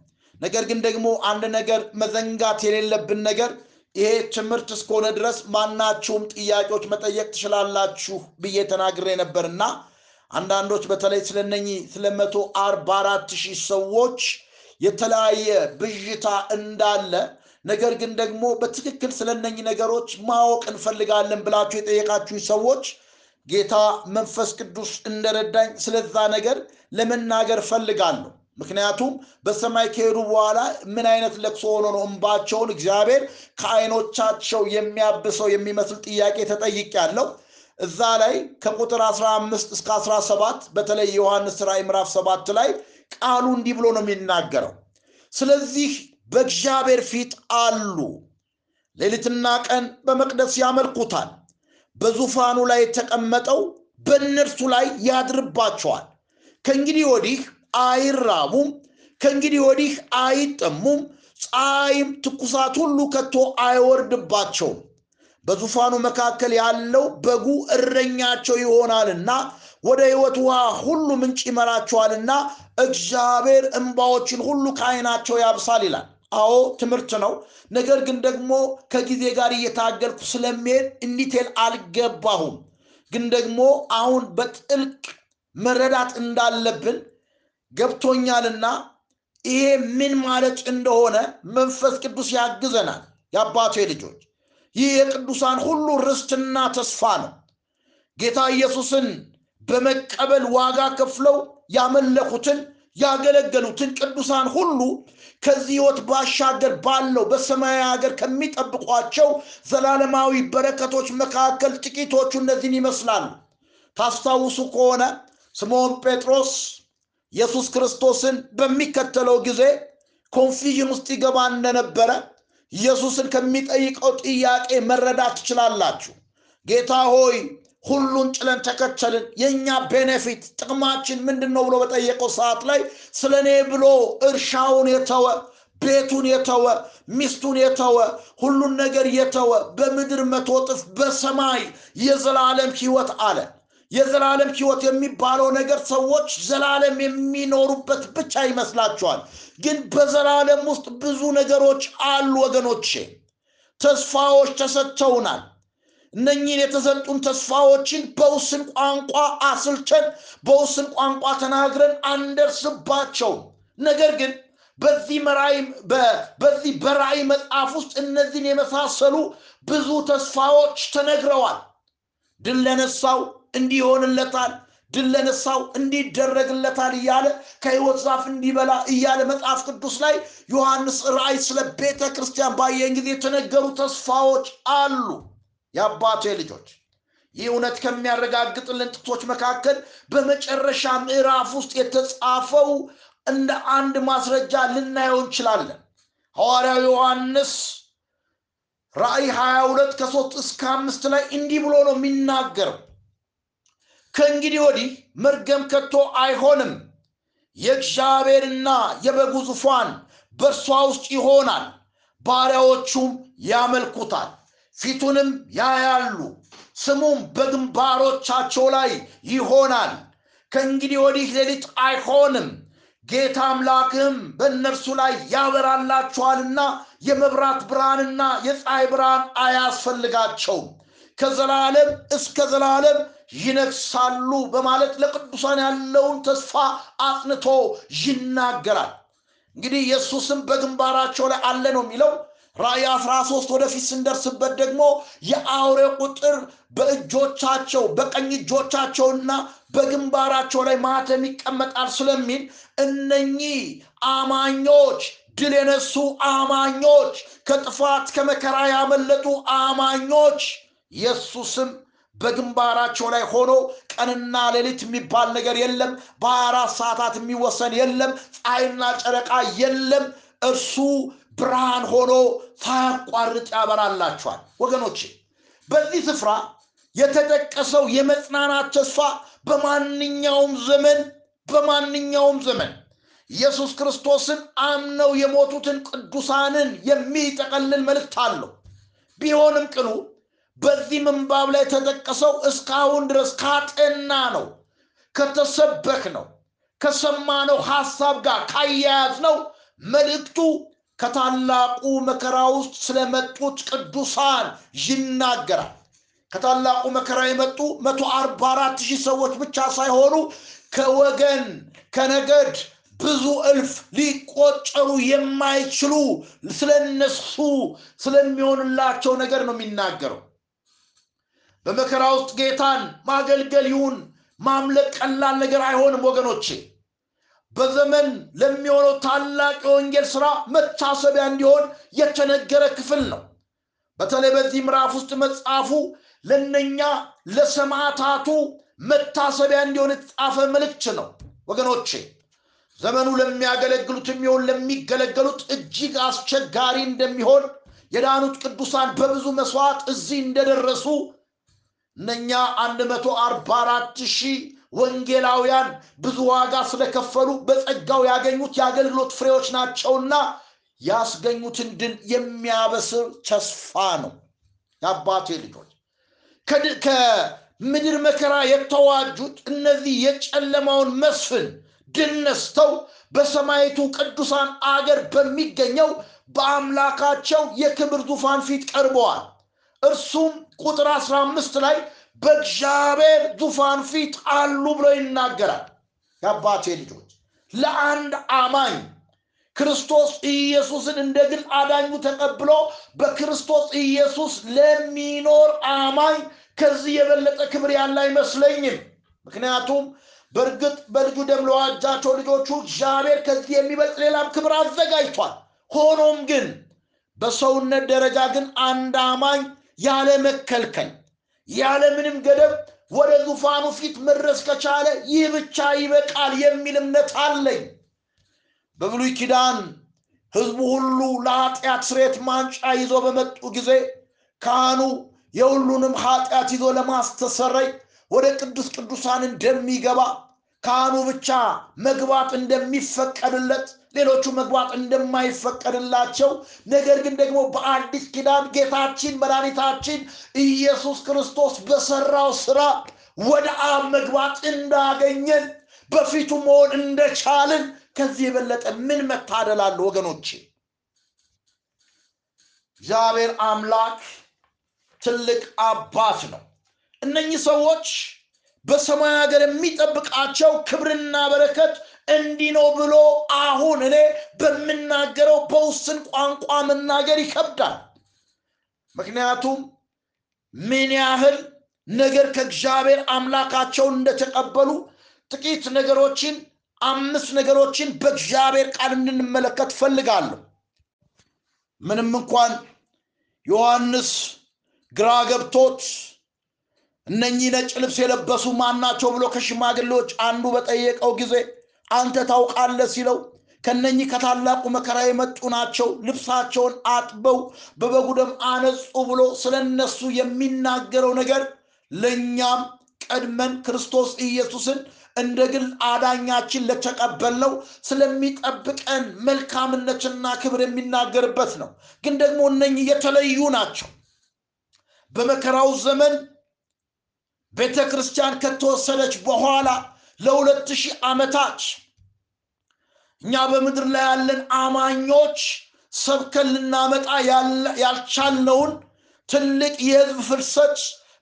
ነገር ግን ደግሞ አንድ ነገር መዘንጋት የሌለብን ነገር ይሄ ትምህርት እስከሆነ ድረስ ማናችሁም ጥያቄዎች መጠየቅ ትችላላችሁ ብዬ ተናግሬ ነበርና አንዳንዶች በተለይ ስለነኚህ ስለ መቶ አርባ አራት ሺህ ሰዎች የተለያየ ብዥታ እንዳለ ነገር ግን ደግሞ በትክክል ስለነኚህ ነገሮች ማወቅ እንፈልጋለን ብላችሁ የጠየቃችሁኝ ሰዎች ጌታ መንፈስ ቅዱስ እንደረዳኝ ስለዛ ነገር ለመናገር ፈልጋለሁ። ምክንያቱም በሰማይ ከሄዱ በኋላ ምን አይነት ለቅሶ ሆኖ ነው እንባቸውን እግዚአብሔር ከአይኖቻቸው የሚያብሰው የሚመስል ጥያቄ ተጠይቅ ያለው እዛ ላይ ከቁጥር 15 እስከ 17 በተለይ የዮሐንስ ራእይ ምዕራፍ 7 ላይ ቃሉ እንዲህ ብሎ ነው የሚናገረው። ስለዚህ በእግዚአብሔር ፊት አሉ፣ ሌሊትና ቀን በመቅደስ ያመልኩታል። በዙፋኑ ላይ የተቀመጠው በእነርሱ ላይ ያድርባቸዋል። ከእንግዲህ ወዲህ አይራቡም፣ ከእንግዲህ ወዲህ አይጠሙም፣ ፀሐይም ትኩሳት ሁሉ ከቶ አይወርድባቸውም። በዙፋኑ መካከል ያለው በጉ እረኛቸው ይሆናልና ወደ ሕይወት ውሃ ሁሉ ምንጭ ይመራቸዋልና እግዚአብሔር እንባዎችን ሁሉ ከዓይናቸው ያብሳል ይላል። አዎ ትምህርት ነው። ነገር ግን ደግሞ ከጊዜ ጋር እየታገልኩ ስለሚሄድ እንዲቴል አልገባሁም። ግን ደግሞ አሁን በጥልቅ መረዳት እንዳለብን ገብቶኛልና ይሄ ምን ማለት እንደሆነ መንፈስ ቅዱስ ያግዘናል። የአባቴ ልጆች ይህ የቅዱሳን ሁሉ ርስትና ተስፋ ነው። ጌታ ኢየሱስን በመቀበል ዋጋ ከፍለው ያመለኩትን ያገለገሉትን ቅዱሳን ሁሉ ከዚህ ሕይወት ባሻገር ባለው በሰማያዊ ሀገር ከሚጠብቋቸው ዘላለማዊ በረከቶች መካከል ጥቂቶቹ እነዚህን ይመስላሉ። ታስታውሱ ከሆነ ስምዖን ጴጥሮስ ኢየሱስ ክርስቶስን በሚከተለው ጊዜ confusion ውስጥ ይገባ እንደነበረ ኢየሱስን ከሚጠይቀው ጥያቄ መረዳት ትችላላችሁ። ጌታ ሆይ ሁሉን ጥለን ተከተልን፣ የእኛ benefit ጥቅማችን ምንድን ነው ብሎ በጠየቀው ሰዓት ላይ ስለ እኔ ብሎ እርሻውን የተወ ቤቱን የተወ ሚስቱን የተወ ሁሉን ነገር የተወ በምድር መቶ እጥፍ በሰማይ የዘላለም ሕይወት አለ። የዘላለም ሕይወት የሚባለው ነገር ሰዎች ዘላለም የሚኖሩበት ብቻ ይመስላቸዋል። ግን በዘላለም ውስጥ ብዙ ነገሮች አሉ ወገኖቼ። ተስፋዎች ተሰጥተውናል። እነኚህን የተሰጡን ተስፋዎችን በውስን ቋንቋ አስልቸን በውስን ቋንቋ ተናግረን አንደርስባቸውም። ነገር ግን በዚህ በዚህ በራእይ መጽሐፍ ውስጥ እነዚህን የመሳሰሉ ብዙ ተስፋዎች ተነግረዋል። ድል ለነሳው እንዲሆንለታል፣ ድል ለነሳው እንዲደረግለታል እያለ ከሕይወት ዛፍ እንዲበላ እያለ መጽሐፍ ቅዱስ ላይ ዮሐንስ ራእይ ስለ ቤተ ክርስቲያን ባየን ጊዜ የተነገሩ ተስፋዎች አሉ። የአባቴ ልጆች ይህ እውነት ከሚያረጋግጥልን ጥቅሶች መካከል በመጨረሻ ምዕራፍ ውስጥ የተጻፈው እንደ አንድ ማስረጃ ልናየው እንችላለን። ሐዋርያው ዮሐንስ ራእይ 22 ከሶስት እስከ አምስት ላይ እንዲህ ብሎ ነው የሚናገረው። ከእንግዲህ ወዲህ መርገም ከቶ አይሆንም፣ የእግዚአብሔርና የበጉ ዙፋን በእርሷ ውስጥ ይሆናል፣ ባሪያዎቹም ያመልኩታል፣ ፊቱንም ያያሉ፣ ስሙም በግንባሮቻቸው ላይ ይሆናል። ከእንግዲህ ወዲህ ሌሊት አይሆንም ጌታ አምላክህም በእነርሱ ላይ ያበራላቸዋልና የመብራት ብርሃንና የፀሐይ ብርሃን አያስፈልጋቸውም ከዘላለም እስከ ዘላለም ይነግሳሉ በማለት ለቅዱሳን ያለውን ተስፋ አጽንቶ ይናገራል። እንግዲህ ኢየሱስም በግንባራቸው ላይ አለ ነው የሚለው ራእይ 13 ወደፊት ስንደርስበት ደግሞ የአውሬ ቁጥር በእጆቻቸው በቀኝ እጆቻቸውና በግንባራቸው ላይ ማተም ይቀመጣል ስለሚል እነኚህ አማኞች ድል የነሱ አማኞች ከጥፋት ከመከራ ያመለጡ አማኞች ኢየሱስም በግንባራቸው ላይ ሆኖ ቀንና ሌሊት የሚባል ነገር የለም። በአራት ሰዓታት የሚወሰን የለም። ፀሐይና ጨረቃ የለም። እርሱ ብርሃን ሆኖ ሳያቋርጥ ያበራላቸዋል። ወገኖቼ በዚህ ስፍራ የተጠቀሰው የመጽናናት ተስፋ በማንኛውም ዘመን በማንኛውም ዘመን ኢየሱስ ክርስቶስን አምነው የሞቱትን ቅዱሳንን የሚጠቀልል መልእክት አለው። ቢሆንም ቅሉ በዚህ ምንባብ ላይ የተጠቀሰው እስካሁን ድረስ ካጠና ነው ከተሰበክ ነው ከሰማነው ሐሳብ ጋር ካያያዝ ነው መልእክቱ ከታላቁ መከራ ውስጥ ስለመጡት ቅዱሳን ይናገራል። ከታላቁ መከራ የመጡ መቶ አርባ አራት ሺህ ሰዎች ብቻ ሳይሆኑ ከወገን ከነገድ ብዙ እልፍ ሊቆጠሩ የማይችሉ ስለነሱ ስለሚሆንላቸው ነገር ነው የሚናገረው። በመከራ ውስጥ ጌታን ማገልገል ይሁን ማምለክ ቀላል ነገር አይሆንም ወገኖቼ። በዘመን ለሚሆነው ታላቅ የወንጌል ስራ መታሰቢያ እንዲሆን የተነገረ ክፍል ነው። በተለይ በዚህ ምዕራፍ ውስጥ መጽሐፉ ለነኛ ለሰማዕታቱ መታሰቢያ እንዲሆን የተጻፈ መልእክት ነው ወገኖቼ። ዘመኑ ለሚያገለግሉት የሚሆን ለሚገለገሉት እጅግ አስቸጋሪ እንደሚሆን የዳኑት ቅዱሳን በብዙ መስዋዕት እዚህ እንደደረሱ እነኛ 144 ሺህ ወንጌላውያን ብዙ ዋጋ ስለከፈሉ በጸጋው ያገኙት የአገልግሎት ፍሬዎች ናቸውና ያስገኙትን ድል የሚያበስር ተስፋ ነው። የአባቴ ልጆች ከምድር መከራ የተዋጁት እነዚህ የጨለማውን መስፍን ድል ነስተው በሰማይቱ ቅዱሳን አገር በሚገኘው በአምላካቸው የክብር ዙፋን ፊት ቀርበዋል። እርሱም ቁጥር 15 ላይ በእግዚአብሔር ዙፋን ፊት አሉ ብሎ ይናገራል። የአባቴ ልጆች ለአንድ አማኝ ክርስቶስ ኢየሱስን እንደ ግል አዳኙ ተቀብሎ በክርስቶስ ኢየሱስ ለሚኖር አማኝ ከዚህ የበለጠ ክብር ያለ አይመስለኝም። ምክንያቱም በእርግጥ በልጁ ደም ለዋጃቸው ልጆቹ እግዚአብሔር ከዚህ የሚበልጥ ሌላም ክብር አዘጋጅቷል። ሆኖም ግን በሰውነት ደረጃ ግን አንድ አማኝ ያለ መከልከል ያለ ምንም ገደብ ወደ ዙፋኑ ፊት መድረስ ከቻለ ይህ ብቻ ይበቃል የሚል እምነት አለኝ። በብሉይ ኪዳን ህዝቡ ሁሉ ለኃጢአት ስሬት ማንጫ ይዞ በመጡ ጊዜ ካህኑ የሁሉንም ኃጢአት ይዞ ለማስተሰረይ ወደ ቅዱስ ቅዱሳን እንደሚገባ ካህኑ ብቻ መግባት እንደሚፈቀድለት ሌሎቹ መግባት እንደማይፈቀድላቸው ነገር ግን ደግሞ በአዲስ ኪዳን ጌታችን መድኃኒታችን ኢየሱስ ክርስቶስ በሰራው ስራ ወደ አብ መግባት እንዳገኘን በፊቱ መሆን እንደቻልን ከዚህ የበለጠ ምን መታደል አለ ወገኖቼ? እግዚአብሔር አምላክ ትልቅ አባት ነው። እነኚህ ሰዎች በሰማይ ሀገር የሚጠብቃቸው ክብርና በረከት እንዲህ ነው ብሎ አሁን እኔ በምናገረው በውስን ቋንቋ መናገር ይከብዳል። ምክንያቱም ምን ያህል ነገር ከእግዚአብሔር አምላካቸውን እንደተቀበሉ ጥቂት ነገሮችን አምስት ነገሮችን በእግዚአብሔር ቃል እንድንመለከት ፈልጋለሁ ምንም እንኳን ዮሐንስ ግራ ገብቶት እነኚህ ነጭ ልብስ የለበሱ ማናቸው ብሎ ከሽማግሌዎች አንዱ በጠየቀው ጊዜ አንተ ታውቃለህ ሲለው ከነኚህ ከታላቁ መከራ የመጡ ናቸው ልብሳቸውን አጥበው በበጉ ደም አነጹ ብሎ ስለ እነሱ የሚናገረው ነገር ለእኛም ቀድመን ክርስቶስ ኢየሱስን እንደ ግል አዳኛችን ለተቀበልነው ስለሚጠብቀን መልካምነትና ክብር የሚናገርበት ነው። ግን ደግሞ እነኚህ የተለዩ ናቸው። በመከራው ዘመን ቤተ ክርስቲያን ከተወሰደች በኋላ ለሁለት ሺህ ዓመታት እኛ በምድር ላይ ያለን አማኞች ሰብከን ልናመጣ ያልቻልነውን ትልቅ የህዝብ ፍልሰት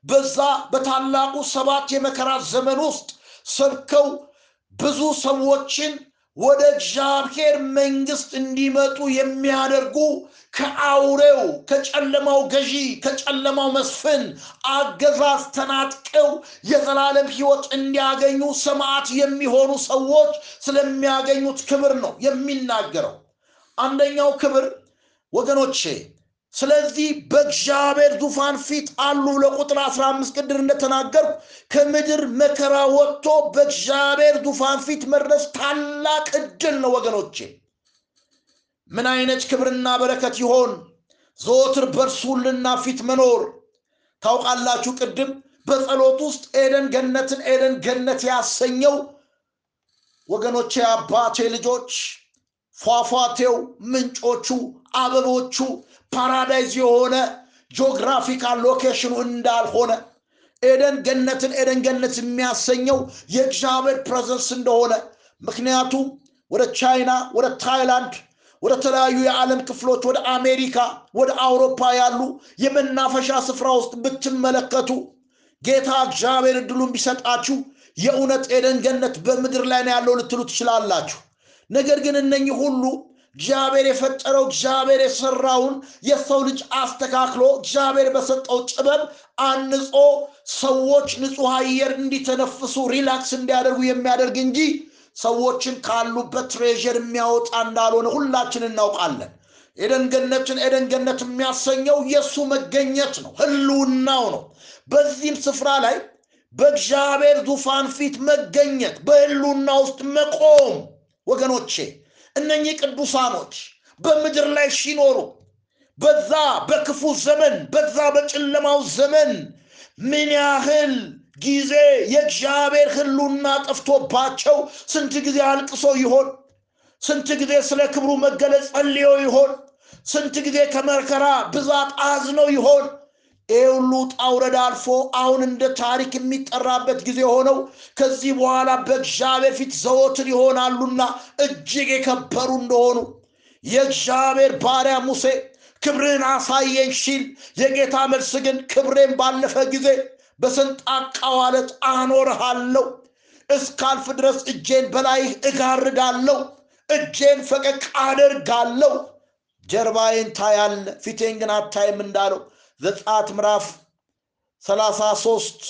በዛ በታላቁ ሰባት የመከራ ዘመን ውስጥ ሰብከው ብዙ ሰዎችን ወደ እግዚአብሔር መንግስት እንዲመጡ የሚያደርጉ ከአውሬው ከጨለማው ገዢ ከጨለማው መስፍን አገዛዝ ተናጥቀው የዘላለም ህይወት እንዲያገኙ ሰማዕት የሚሆኑ ሰዎች ስለሚያገኙት ክብር ነው የሚናገረው። አንደኛው ክብር ወገኖቼ ስለዚህ በእግዚአብሔር ዙፋን ፊት አሉ ለቁጥር 15 ቅድር እንደተናገርኩ ከምድር መከራ ወጥቶ በእግዚአብሔር ዙፋን ፊት መድረስ ታላቅ እድል ነው ወገኖቼ። ምን አይነት ክብርና በረከት ይሆን? ዘወትር በእርሱ ህልውና ፊት መኖር። ታውቃላችሁ ቅድም በጸሎት ውስጥ ኤደን ገነትን ኤደን ገነት ያሰኘው ወገኖቼ አባቴ ልጆች ፏፏቴው ምንጮቹ አበቦቹ paradise የሆነ geographical location ኡ እንዳልሆነ ኤደን ገነትን ኤደን ገነት የሚያሰኘው የእግዚአብሔር presence እንደሆነ ምክንያቱም ወደ ቻይና ወደ ታይላንድ ወደ ተለያዩ የዓለም ክፍሎች ወደ አሜሪካ ወደ አውሮፓ ያሉ የመናፈሻ ስፍራ ውስጥ ብትመለከቱ ጌታ እግዚአብሔር እድሉን ቢሰጣችሁ የእውነት ኤደን ገነት በምድር ላይ ነው ያለው ልትሉ ትችላላችሁ። ነገር ግን እነኚህ ሁሉ እግዚአብሔር የፈጠረው እግዚአብሔር የሰራውን የሰው ልጅ አስተካክሎ እግዚአብሔር በሰጠው ጥበብ አንጾ ሰዎች ንጹህ አየር እንዲተነፍሱ relax እንዲያደርጉ የሚያደርግ እንጂ ሰዎችን ካሉበት pressure የሚያወጣ እንዳልሆነ ሁላችን እናውቃለን። ኤደን ገነትን የሚያሰኘው የእሱ መገኘት ነው ህልውናው ነው። በዚህም ስፍራ ላይ በእግዚአብሔር ዙፋን ፊት መገኘት በህልውና ውስጥ መቆም። ወገኖቼ እነኚህ ቅዱሳኖች በምድር ላይ ሲኖሩ በዛ በክፉ ዘመን በዛ በጨለማው ዘመን ምን ያህል ጊዜ የእግዚአብሔር ህሉና ጠፍቶባቸው ስንት ጊዜ አልቅሶ ይሆን? ስንት ጊዜ ስለ ክብሩ መገለጽ ጸልዮ ይሆን? ስንት ጊዜ ከመከራ ብዛት አዝነው ይሆን ይህ ሁሉ ጣውረድ አልፎ አሁን እንደ ታሪክ የሚጠራበት ጊዜ ሆነው ከዚህ በኋላ በእግዚአብሔር ፊት ዘወትር ይሆናሉና እጅግ የከበሩ እንደሆኑ የእግዚአብሔር ባሪያ ሙሴ ክብርን አሳየኝ ሲል የጌታ መልስ ግን ክብሬን ባለፈ ጊዜ በሰንጣቃው አለት አኖርሃለሁ። እስካልፍ ድረስ እጄን በላይህ እጋርዳለሁ እጄን ፈቀቅ አደርጋለሁ። ጀርባዬን ታያለ ፊቴን ግን አታይም እንዳለው ዘጻት ምዕራፍ 33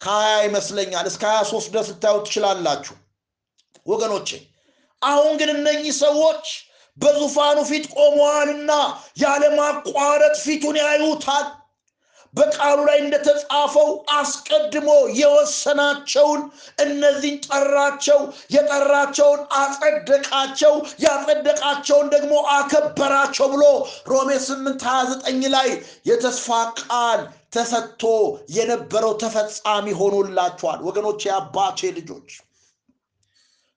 ከ20 ይመስለኛል። እስከ 23 ድረስ ልታዩ ትችላላችሁ። ወገኖቼ አሁን ግን እነኚህ ሰዎች በዙፋኑ ፊት ቆመዋልና ያለማቋረጥ ፊቱን ያዩታል በቃሉ ላይ እንደተጻፈው አስቀድሞ የወሰናቸውን እነዚህን ጠራቸው፣ የጠራቸውን አጸደቃቸው፣ ያጸደቃቸውን ደግሞ አከበራቸው ብሎ ሮሜ 8 29 ላይ የተስፋ ቃል ተሰጥቶ የነበረው ተፈጻሚ ሆኖላቸዋል። ወገኖች፣ የአባቴ ልጆች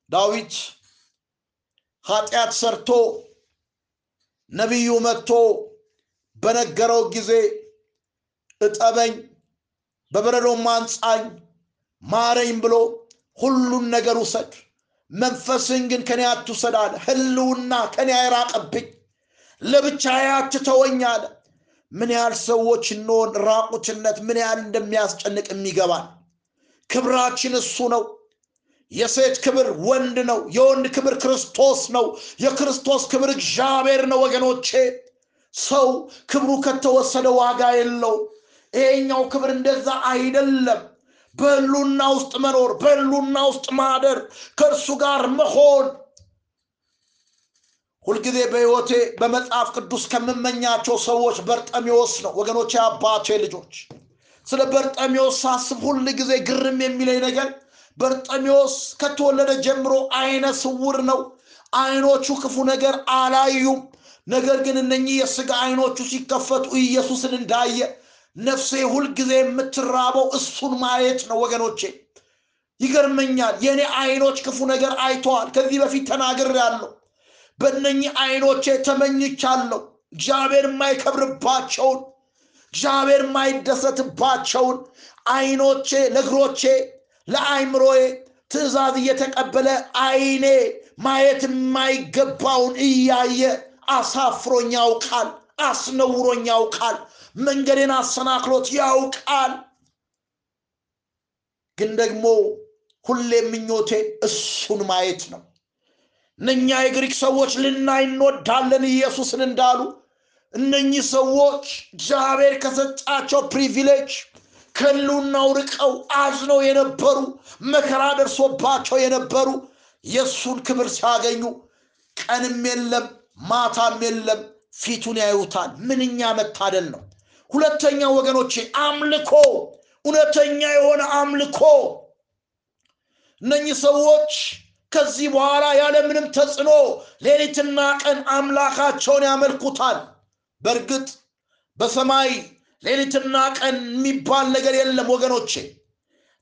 ዳዊት ኃጢአት ሰርቶ ነቢዩ መጥቶ በነገረው ጊዜ እጠበኝ፣ በበረዶም አንጻኝ፣ ማረኝ ብሎ ሁሉን ነገር ውሰድ፣ መንፈስን ግን ከኔ አትውሰድ ህልውና ከኔ አይራቅብኝ፣ ለብቻዬ አትተወኝ አለ። ምን ያህል ሰዎች እንሆን ራቁትነት ምን ያህል እንደሚያስጨንቅ የሚገባል። ክብራችን እሱ ነው። የሴት ክብር ወንድ ነው። የወንድ ክብር ክርስቶስ ነው። የክርስቶስ ክብር እግዚአብሔር ነው። ወገኖቼ ሰው ክብሩ ከተወሰደ ዋጋ የለው። ይሄኛው ክብር እንደዛ አይደለም። በህሉና ውስጥ መኖር፣ በህሉና ውስጥ ማደር፣ ከእርሱ ጋር መሆን ሁልጊዜ በሕይወቴ በመጽሐፍ ቅዱስ ከምመኛቸው ሰዎች በርጠሚዎስ ነው። ወገኖቼ አባቴ ልጆች ስለ በርጠሚዎስ ሳስብ ሁል ጊዜ ግርም የሚለኝ ነገር በርጠሚዎስ ከተወለደ ጀምሮ አይነ ስውር ነው። አይኖቹ ክፉ ነገር አላዩም። ነገር ግን እነኚህ የስጋ አይኖቹ ሲከፈቱ ኢየሱስን እንዳየ ነፍሴ ሁልጊዜ የምትራበው እሱን ማየት ነው። ወገኖቼ ይገርመኛል። የእኔ አይኖች ክፉ ነገር አይተዋል። ከዚህ በፊት ተናግሬያለሁ። በእነኚህ አይኖቼ ተመኝቻለሁ። እግዚአብሔር የማይከብርባቸውን እግዚአብሔር የማይደሰትባቸውን አይኖቼ ለእግሮቼ ለአይምሮዬ ትእዛዝ እየተቀበለ አይኔ ማየት የማይገባውን እያየ አሳፍሮኝ ያውቃል፣ አስነውሮኝ ያውቃል፣ መንገዴን አሰናክሎት ያውቃል። ግን ደግሞ ሁሌ ምኞቴ እሱን ማየት ነው። እነኛ የግሪክ ሰዎች ልናይ እንወዳለን ኢየሱስን እንዳሉ እነኚህ ሰዎች እግዚአብሔር ከሰጣቸው privilege ከህልውናው ርቀው አዝነው የነበሩ መከራ ደርሶባቸው የነበሩ የእሱን ክብር ሲያገኙ ቀንም የለም ማታም የለም ፊቱን ያዩታል። ምንኛ መታደል ነው። ሁለተኛ ወገኖቼ አምልኮ፣ እውነተኛ የሆነ አምልኮ። እነኚህ ሰዎች ከዚህ በኋላ ያለምንም ተጽዕኖ ሌሊትና ቀን አምላካቸውን ያመልኩታል። በእርግጥ በሰማይ ሌሊትና ቀን የሚባል ነገር የለም ወገኖቼ።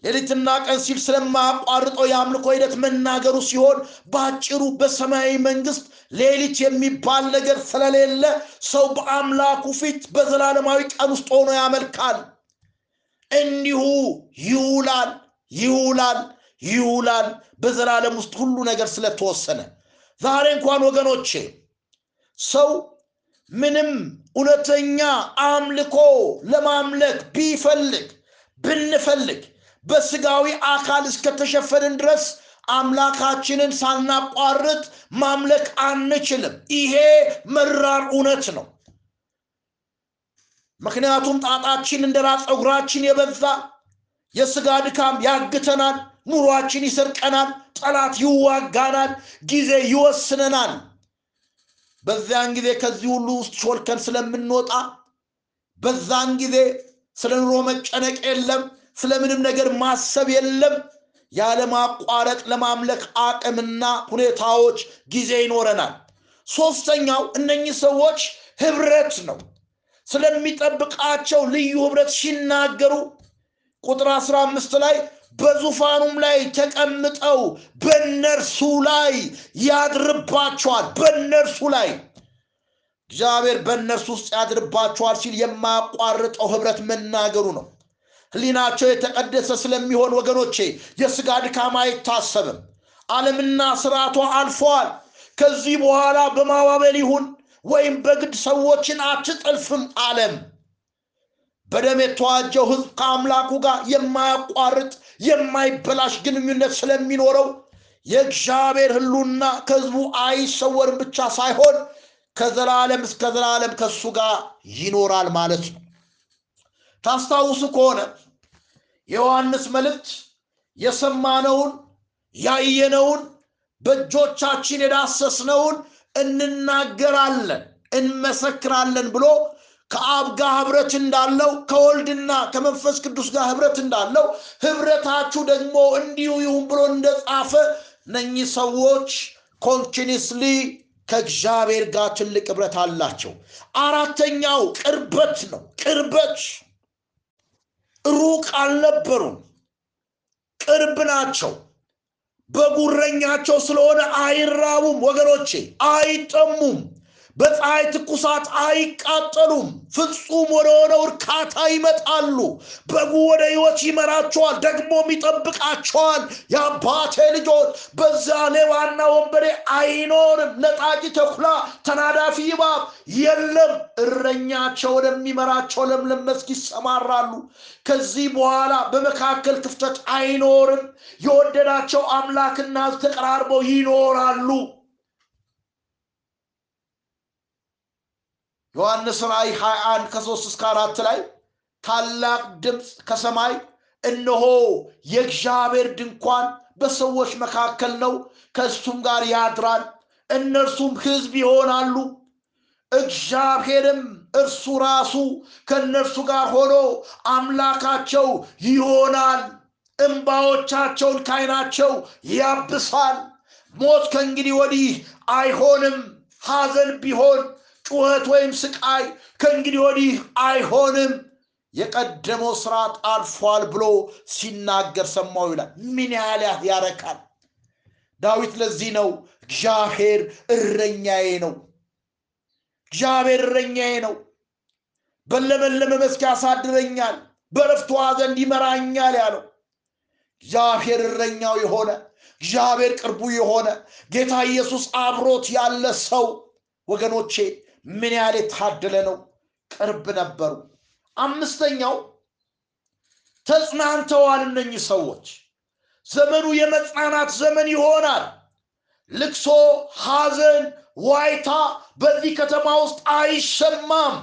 ሌሊትና ቀን ሲል ስለማያቋርጠው የአምልኮ ሂደት መናገሩ ሲሆን በአጭሩ በሰማያዊ መንግስት ሌሊት የሚባል ነገር ስለሌለ ሰው በአምላኩ ፊት በዘላለማዊ ቀን ውስጥ ሆኖ ያመልካል። እንዲሁ ይውላል ይውላል ይውላል በዘላለም ውስጥ ሁሉ ነገር ስለተወሰነ ዛሬ እንኳን ወገኖቼ ሰው ምንም እውነተኛ አምልኮ ለማምለክ ቢፈልግ ብንፈልግ በስጋዊ አካል እስከተሸፈንን ድረስ አምላካችንን ሳናቋርጥ ማምለክ አንችልም። ይሄ መራር እውነት ነው። ምክንያቱም ጣጣችን እንደ ራስ ፀጉራችን የበዛ የስጋ ድካም ያግተናል፣ ኑሯችን ይሰርቀናል፣ ጠላት ይዋጋናል፣ ጊዜ ይወስነናል። በዚያን ጊዜ ከዚህ ሁሉ ውስጥ ሾልከን ስለምንወጣ በዛን ጊዜ ስለ ኑሮ መጨነቅ የለም፣ ስለምንም ነገር ማሰብ የለም። ያለማቋረጥ ለማምለክ አቅምና ሁኔታዎች ጊዜ ይኖረናል። ሶስተኛው እነኚህ ሰዎች ህብረት ነው። ስለሚጠብቃቸው ልዩ ህብረት ሲናገሩ ቁጥር 15 ላይ በዙፋኑም ላይ ተቀምጠው በእነርሱ ላይ ያድርባቸዋል። በእነርሱ ላይ እግዚአብሔር በእነርሱ ውስጥ ያድርባቸዋል ሲል የማያቋርጠው ህብረት መናገሩ ነው። ህሊናቸው የተቀደሰ ስለሚሆን ወገኖቼ የስጋ ድካም አይታሰብም። ዓለምና ስርዓቷ አልፈዋል። ከዚህ በኋላ በማባበል ይሁን ወይም በግድ ሰዎችን አትጠልፍም ዓለም በደም የተዋጀው ህዝብ ከአምላኩ ጋር የማያቋርጥ የማይበላሽ ግንኙነት ስለሚኖረው የእግዚአብሔር ህሉና ከህዝቡ አይሰወርም ብቻ ሳይሆን ከዘላለም እስከ ዘላለም ከሱ ጋር ይኖራል ማለት ነው። ታስታውሱ ከሆነ የዮሐንስ መልእክት የሰማነውን ያየነውን በእጆቻችን የዳሰስነውን እንናገራለን እንመሰክራለን ብሎ ከአብ ጋር ህብረት እንዳለው ከወልድና ከመንፈስ ቅዱስ ጋር ህብረት እንዳለው ህብረታችሁ ደግሞ እንዲሁ ይሁን ብሎ እንደጻፈ እነኚህ ሰዎች ኮንቲኒስሊ ከእግዚአብሔር ጋር ትልቅ ህብረት አላቸው። አራተኛው ቅርበት ነው። ቅርበት ሩቅ አልነበሩም። ቅርብ ናቸው። በጉረኛቸው ስለሆነ አይራቡም ወገኖቼ አይጠሙም በፀሐይ ትኩሳት አይቃጠሉም። ፍጹም ወደሆነው እርካታ ይመጣሉ። በጉ ወደ ህይወት ይመራቸዋል ደግሞም ይጠብቃቸዋል። የአባቴ ልጆች በዛ ሌባና ወንበዴ አይኖርም። ነጣቂ ተኩላ ተናዳፊ ይባብ የለም። እረኛቸው ወደሚመራቸው ለምለም መስክ ይሰማራሉ። ከዚህ በኋላ በመካከል ክፍተት አይኖርም። የወደዳቸው አምላክና ተቀራርበው ይኖራሉ ዮሐንስ ራእይ 21 ከ3 እስከ 4 ላይ ታላቅ ድምፅ ከሰማይ እነሆ የእግዚአብሔር ድንኳን በሰዎች መካከል ነው ከእሱም ጋር ያድራል እነርሱም ህዝብ ይሆናሉ። እግዚአብሔርም እርሱ ራሱ ከእነርሱ ጋር ሆኖ አምላካቸው ይሆናል እንባዎቻቸውን ካይናቸው ያብሳል። ሞት ከእንግዲህ ወዲህ አይሆንም ሐዘን ቢሆን ጩኸት ወይም ስቃይ ከእንግዲህ ወዲህ አይሆንም። የቀደመው ስርዓት አልፏል ብሎ ሲናገር ሰማው ይላል። ምን ያህል ያረካል? ዳዊት ለዚህ ነው እግዚአብሔር እረኛዬ ነው። እግዚአብሔር እረኛዬ ነው። በለመለመ መስክ ያሳድረኛል በረፍቱ ዘንድ ይመራኛል ያለው እግዚአብሔር እረኛው የሆነ እግዚአብሔር ቅርቡ የሆነ ጌታ ኢየሱስ አብሮት ያለ ሰው ወገኖቼ ምን ያህል የታደለ ነው? ቅርብ ነበሩ። አምስተኛው ተጽናንተዋል እነኚህ ሰዎች። ዘመኑ የመጽናናት ዘመን ይሆናል። ልቅሶ ሐዘን ዋይታ በዚህ ከተማ ውስጥ አይሰማም።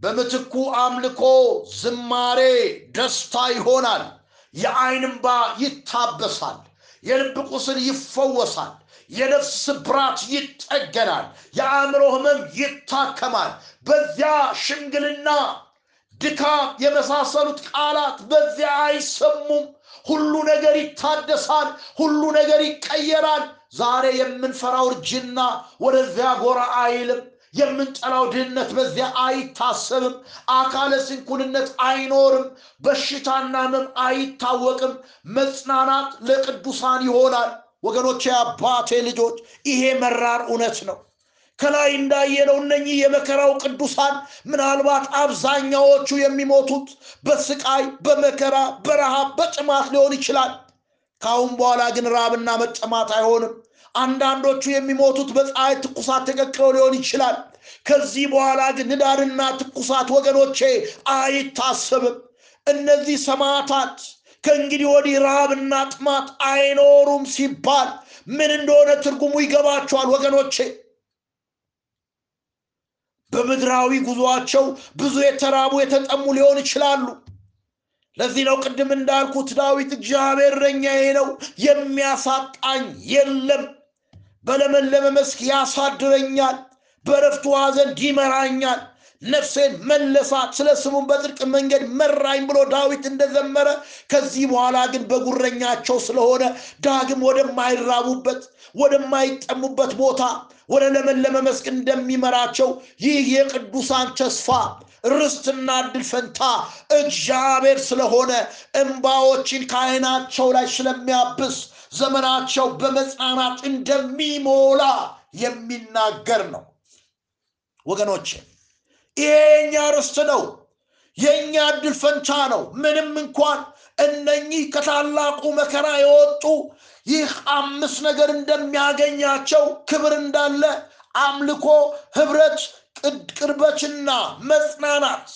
በምትኩ አምልኮ ዝማሬ ደስታ ይሆናል። የአይን እንባ ይታበሳል። የልብ ቁስል ይፈወሳል የነፍስ ስብራት ይጠገናል የአእምሮ ህመም ይታከማል። በዚያ ሽምግልና ድካም የመሳሰሉት ቃላት በዚያ አይሰሙም። ሁሉ ነገር ይታደሳል ሁሉ ነገር ይቀየራል። ዛሬ የምንፈራው እርጅና ወደዚያ ጎራ አይልም። የምንጠላው ድህነት በዚያ አይታሰብም። አካለ ስንኩልነት አይኖርም። በሽታና ህመም አይታወቅም። መጽናናት ለቅዱሳን ይሆናል ወገኖች የአባቴ ልጆች ይሄ መራር እውነት ነው። ከላይ እንዳየነው እነኚህ የመከራው ቅዱሳን ምናልባት አብዛኛዎቹ የሚሞቱት በስቃይ በመከራ በረሃብ በጥማት ሊሆን ይችላል። ካሁን በኋላ ግን ራብና መጠማት አይሆንም። አንዳንዶቹ የሚሞቱት በፀሐይ ትኩሳት ተቀቅለው ሊሆን ይችላል። ከዚህ በኋላ ግን ንዳድና ትኩሳት ወገኖቼ አይታሰብም። እነዚህ ሰማዕታት ከእንግዲህ ወዲህ ረሃብና ጥማት አይኖሩም ሲባል ምን እንደሆነ ትርጉሙ ይገባቸዋል ወገኖቼ? በምድራዊ ጉዞአቸው ብዙ የተራቡ የተጠሙ ሊሆን ይችላሉ። ለዚህ ነው ቅድም እንዳልኩት ዳዊት እግዚአብሔር እረኛዬ ነው የሚያሳጣኝ የለም። በለመለመ መስክ ያሳድረኛል በረፍቱ ዘንድ ይመራኛል ነፍሴን መለሳት ስለ ስሙን በጽድቅ መንገድ መራኝ ብሎ ዳዊት እንደዘመረ ከዚህ በኋላ ግን በጉረኛቸው ስለሆነ ዳግም ወደማይራቡበት ወደማይጠሙበት ቦታ ወደ ለመለመ መስክ እንደሚመራቸው ይህ የቅዱሳን ተስፋ ርስትና እድል ፈንታ እግዚአብሔር ስለሆነ እንባዎችን ከአይናቸው ላይ ስለሚያብስ ዘመናቸው በመጽናናት እንደሚሞላ የሚናገር ነው። ወገኖቼ ይሄ የኛ ርስት ነው። የእኛ እድል ፈንታ ነው። ምንም እንኳን እነኚህ ከታላቁ መከራ የወጡ ይህ አምስት ነገር እንደሚያገኛቸው ክብር እንዳለ አምልኮ ህብረት ቅርበትና መጽናናት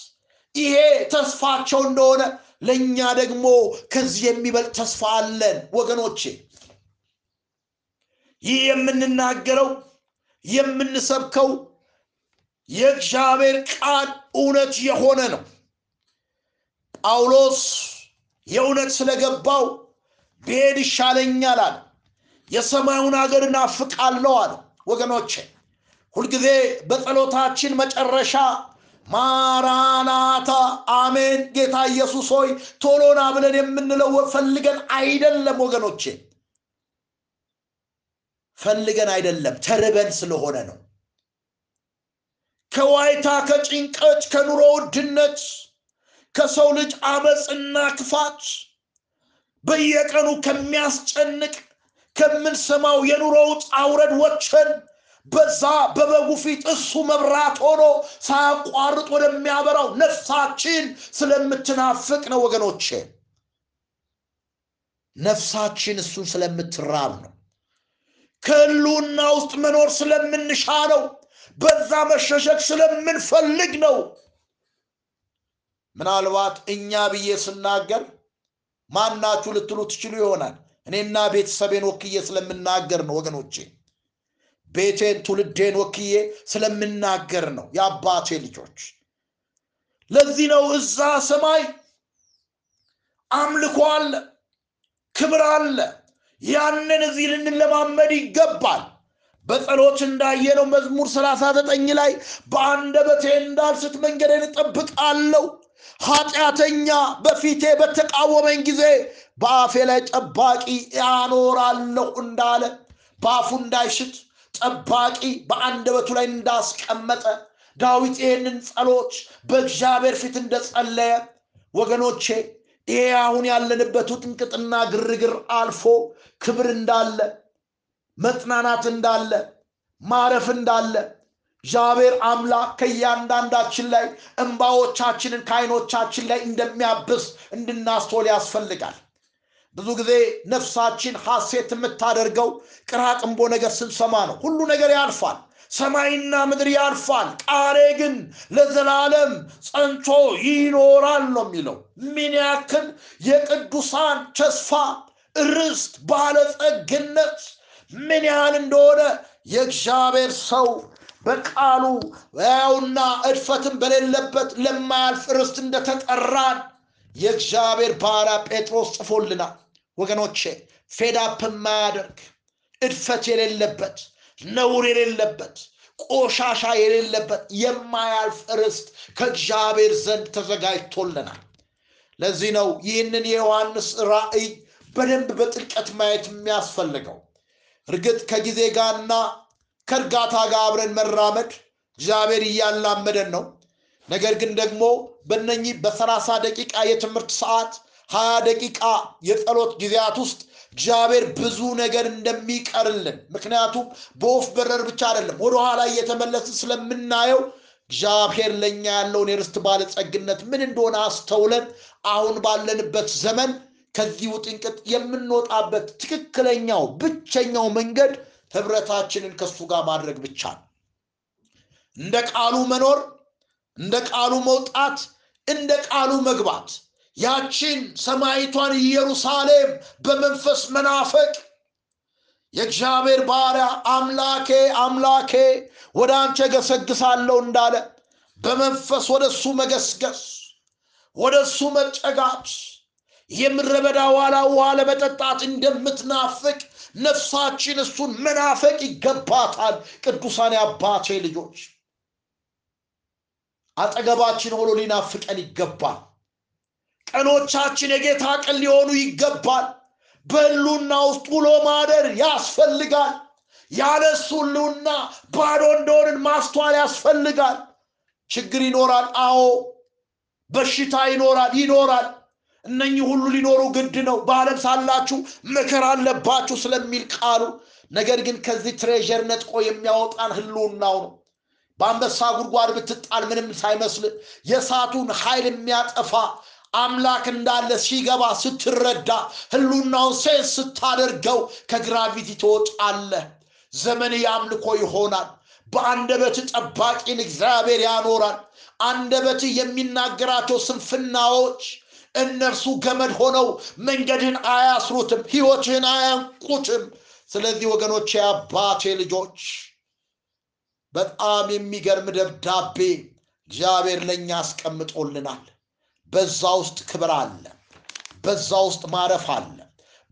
ይሄ ተስፋቸው እንደሆነ ለእኛ ደግሞ ከዚህ የሚበልጥ ተስፋ አለን ወገኖቼ። ይህ የምንናገረው የምንሰብከው የእግዚአብሔር ቃል እውነት የሆነ ነው። ጳውሎስ የእውነት ስለገባው ብሄድ ይሻለኛል አለ። የሰማዩን ሀገር እናፍቃለሁ አለ። ወገኖቼ ሁልጊዜ በጸሎታችን መጨረሻ ማራናታ አሜን ጌታ ኢየሱስ ሆይ ቶሎና ብለን የምንለው ፈልገን አይደለም ወገኖቼ ፈልገን አይደለም ተርበን ስለሆነ ነው ከዋይታ ከጭንቀት ከኑሮ ውድነት ከሰው ልጅ አመፅና ክፋት በየቀኑ ከሚያስጨንቅ ከምንሰማው የኑሮ ውጣ ወጥተን በዛ በበጉ ፊት እሱ መብራት ሆኖ ሳያቋርጥ ወደሚያበራው ነፍሳችን ስለምትናፍቅ ነው ወገኖቼ። ነፍሳችን እሱን ስለምትራብ ነው። ከህልውና ውስጥ መኖር ስለምንሻ ነው በዛ መሸሸግ ስለምንፈልግ ነው። ምናልባት እኛ ብዬ ስናገር ማናችሁ ልትሉ ትችሉ ይሆናል። እኔና ቤተሰቤን ወክዬ ስለምናገር ነው ወገኖቼ። ቤቴን ትውልዴን ወክዬ ስለምናገር ነው የአባቴ ልጆች። ለዚህ ነው እዛ ሰማይ አምልኮ አለ ክብር አለ። ያንን እዚህ ልንለማመድ ይገባል በጸሎት እንዳየነው መዝሙር 39 ላይ በአንደበቴ እንዳልስት መንገዴን እጠብቃለሁ። ኃጢአተኛ በፊቴ በተቃወመኝ ጊዜ በአፌ ላይ ጠባቂ ያኖራለሁ እንዳለ በአፉ እንዳይሽት ጠባቂ በአንደበቱ ላይ እንዳስቀመጠ ዳዊት ይህንን ጸሎት በእግዚአብሔር ፊት እንደጸለየ ወገኖቼ ይሄ አሁን ያለንበት ውጥንቅጥና ግርግር አልፎ ክብር እንዳለ መጽናናት እንዳለ ማረፍ እንዳለ እግዚአብሔር አምላክ ከእያንዳንዳችን ላይ እንባዎቻችንን ከአይኖቻችን ላይ እንደሚያብስ እንድናስተውል ያስፈልጋል። ብዙ ጊዜ ነፍሳችን ሐሴት የምታደርገው ቅራቅንቦ ነገር ስንሰማ ነው። ሁሉ ነገር ያልፋል ሰማይና ምድር ያልፋል። ቃሌ ግን ለዘላለም ጸንቶ ይኖራል ነው የሚለው። ምን ያክል የቅዱሳን ተስፋ ርስት ባለጸግነት ምን ያህል እንደሆነ የእግዚአብሔር ሰው በቃሉ ያውና እድፈትን በሌለበት ለማያልፍ ርስት እንደተጠራን የእግዚአብሔር ባሪያ ጴጥሮስ ጽፎልናል። ወገኖቼ fade up የማያደርግ እድፈት የሌለበት ነውር የሌለበት ቆሻሻ የሌለበት የማያልፍ ርስት ከእግዚአብሔር ዘንድ ተዘጋጅቶልናል። ለዚህ ነው ይህንን የዮሐንስ ራእይ በደንብ በጥልቀት ማየት የሚያስፈልገው እርግጥ ከጊዜ ጋርና ከእርጋታ ጋር አብረን መራመድ እግዚአብሔር እያላመደን ነው። ነገር ግን ደግሞ በነኚህ በሰላሳ ደቂቃ የትምህርት ሰዓት ሀያ ደቂቃ የጸሎት ጊዜያት ውስጥ እግዚአብሔር ብዙ ነገር እንደሚቀርልን ምክንያቱም በወፍ በረር ብቻ አይደለም ወደኋላ እየተመለስን ስለምናየው እግዚአብሔር ለእኛ ያለውን የርስት ባለጸግነት ምን እንደሆነ አስተውለን አሁን ባለንበት ዘመን ከዚህ ውጥንቅጥ የምንወጣበት ትክክለኛው ብቸኛው መንገድ ህብረታችንን ከሱ ጋር ማድረግ ብቻ ነው። እንደ ቃሉ መኖር እንደ ቃሉ መውጣት እንደ ቃሉ መግባት ያችን ሰማይቷን ኢየሩሳሌም በመንፈስ መናፈቅ። የእግዚአብሔር ባሪያ አምላኬ አምላኬ ወደ አንተ ገሰግሳለሁ እንዳለ በመንፈስ ወደ እሱ መገስገስ ወደ እሱ መጠጋት የምድረ በዳ ዋላ ውሃ ለመጠጣት እንደምትናፍቅ ነፍሳችን እሱን መናፈቅ ይገባታል። ቅዱሳን አባቴ ልጆች አጠገባችን ሆኖ ሊናፍቀን ይገባል። ቀኖቻችን የጌታ ቀን ሊሆኑ ይገባል። በህሉና ውስጥ ውሎ ማደር ያስፈልጋል። ያለ ባዶ እንደሆንን ማስተዋል ያስፈልጋል። ችግር ይኖራል። አዎ በሽታ ይኖራል ይኖራል እነኚህ ሁሉ ሊኖሩ ግድ ነው። በአለም ሳላችሁ መከራ አለባችሁ ስለሚል ቃሉ። ነገር ግን ከዚህ ትሬዠር ነጥቆ የሚያወጣን ህልውናው ነው። በአንበሳ ጉድጓድ ብትጣል ምንም ሳይመስል የእሳቱን ኃይል የሚያጠፋ አምላክ እንዳለ ሲገባ ስትረዳ ህሉናውን ሴንስ ስታደርገው ከግራቪቲ ትወጣለህ ዘመን የአምልኮ ይሆናል። በአንደበት ጠባቂን እግዚአብሔር ያኖራል። አንደበት የሚናገራቸው ስንፍናዎች እነርሱ ገመድ ሆነው መንገድህን አያስሩትም ህይወትህን አያንቁትም። ስለዚህ ወገኖች የአባቴ ልጆች በጣም የሚገርም ደብዳቤ እግዚአብሔር ለእኛ አስቀምጦልናል። በዛ ውስጥ ክብር አለ በዛ ውስጥ ማረፍ አለ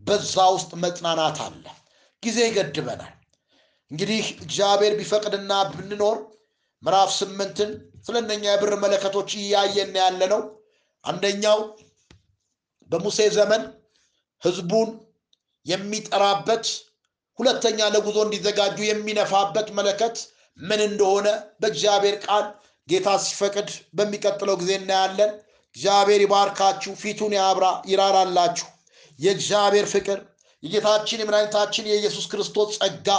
በዛ ውስጥ መጽናናት አለ። ጊዜ ይገድበናል። እንግዲህ እግዚአብሔር ቢፈቅድና ብንኖር ምዕራፍ ስምንትን ስለ እነኛ የብር መለከቶች እያየን ያለ ነው አንደኛው በሙሴ ዘመን ህዝቡን የሚጠራበት ሁለተኛ ለጉዞ እንዲዘጋጁ የሚነፋበት መለከት ምን እንደሆነ በእግዚአብሔር ቃል ጌታ ሲፈቅድ በሚቀጥለው ጊዜ እናያለን። እግዚአብሔር ይባርካችሁ ፊቱን ያብራ ይራራላችሁ። የእግዚአብሔር ፍቅር የጌታችን የመድኃኒታችን የኢየሱስ ክርስቶስ ጸጋ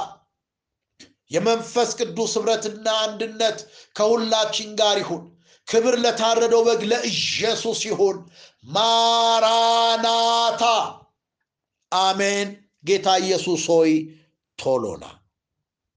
የመንፈስ ቅዱስ ህብረትና አንድነት ከሁላችን ጋር ይሁን። ክብር ለታረደው በግ ለኢየሱስ ይሁን ማራናታ። አሜን። ጌታ ኢየሱስ ሆይ ቶሎና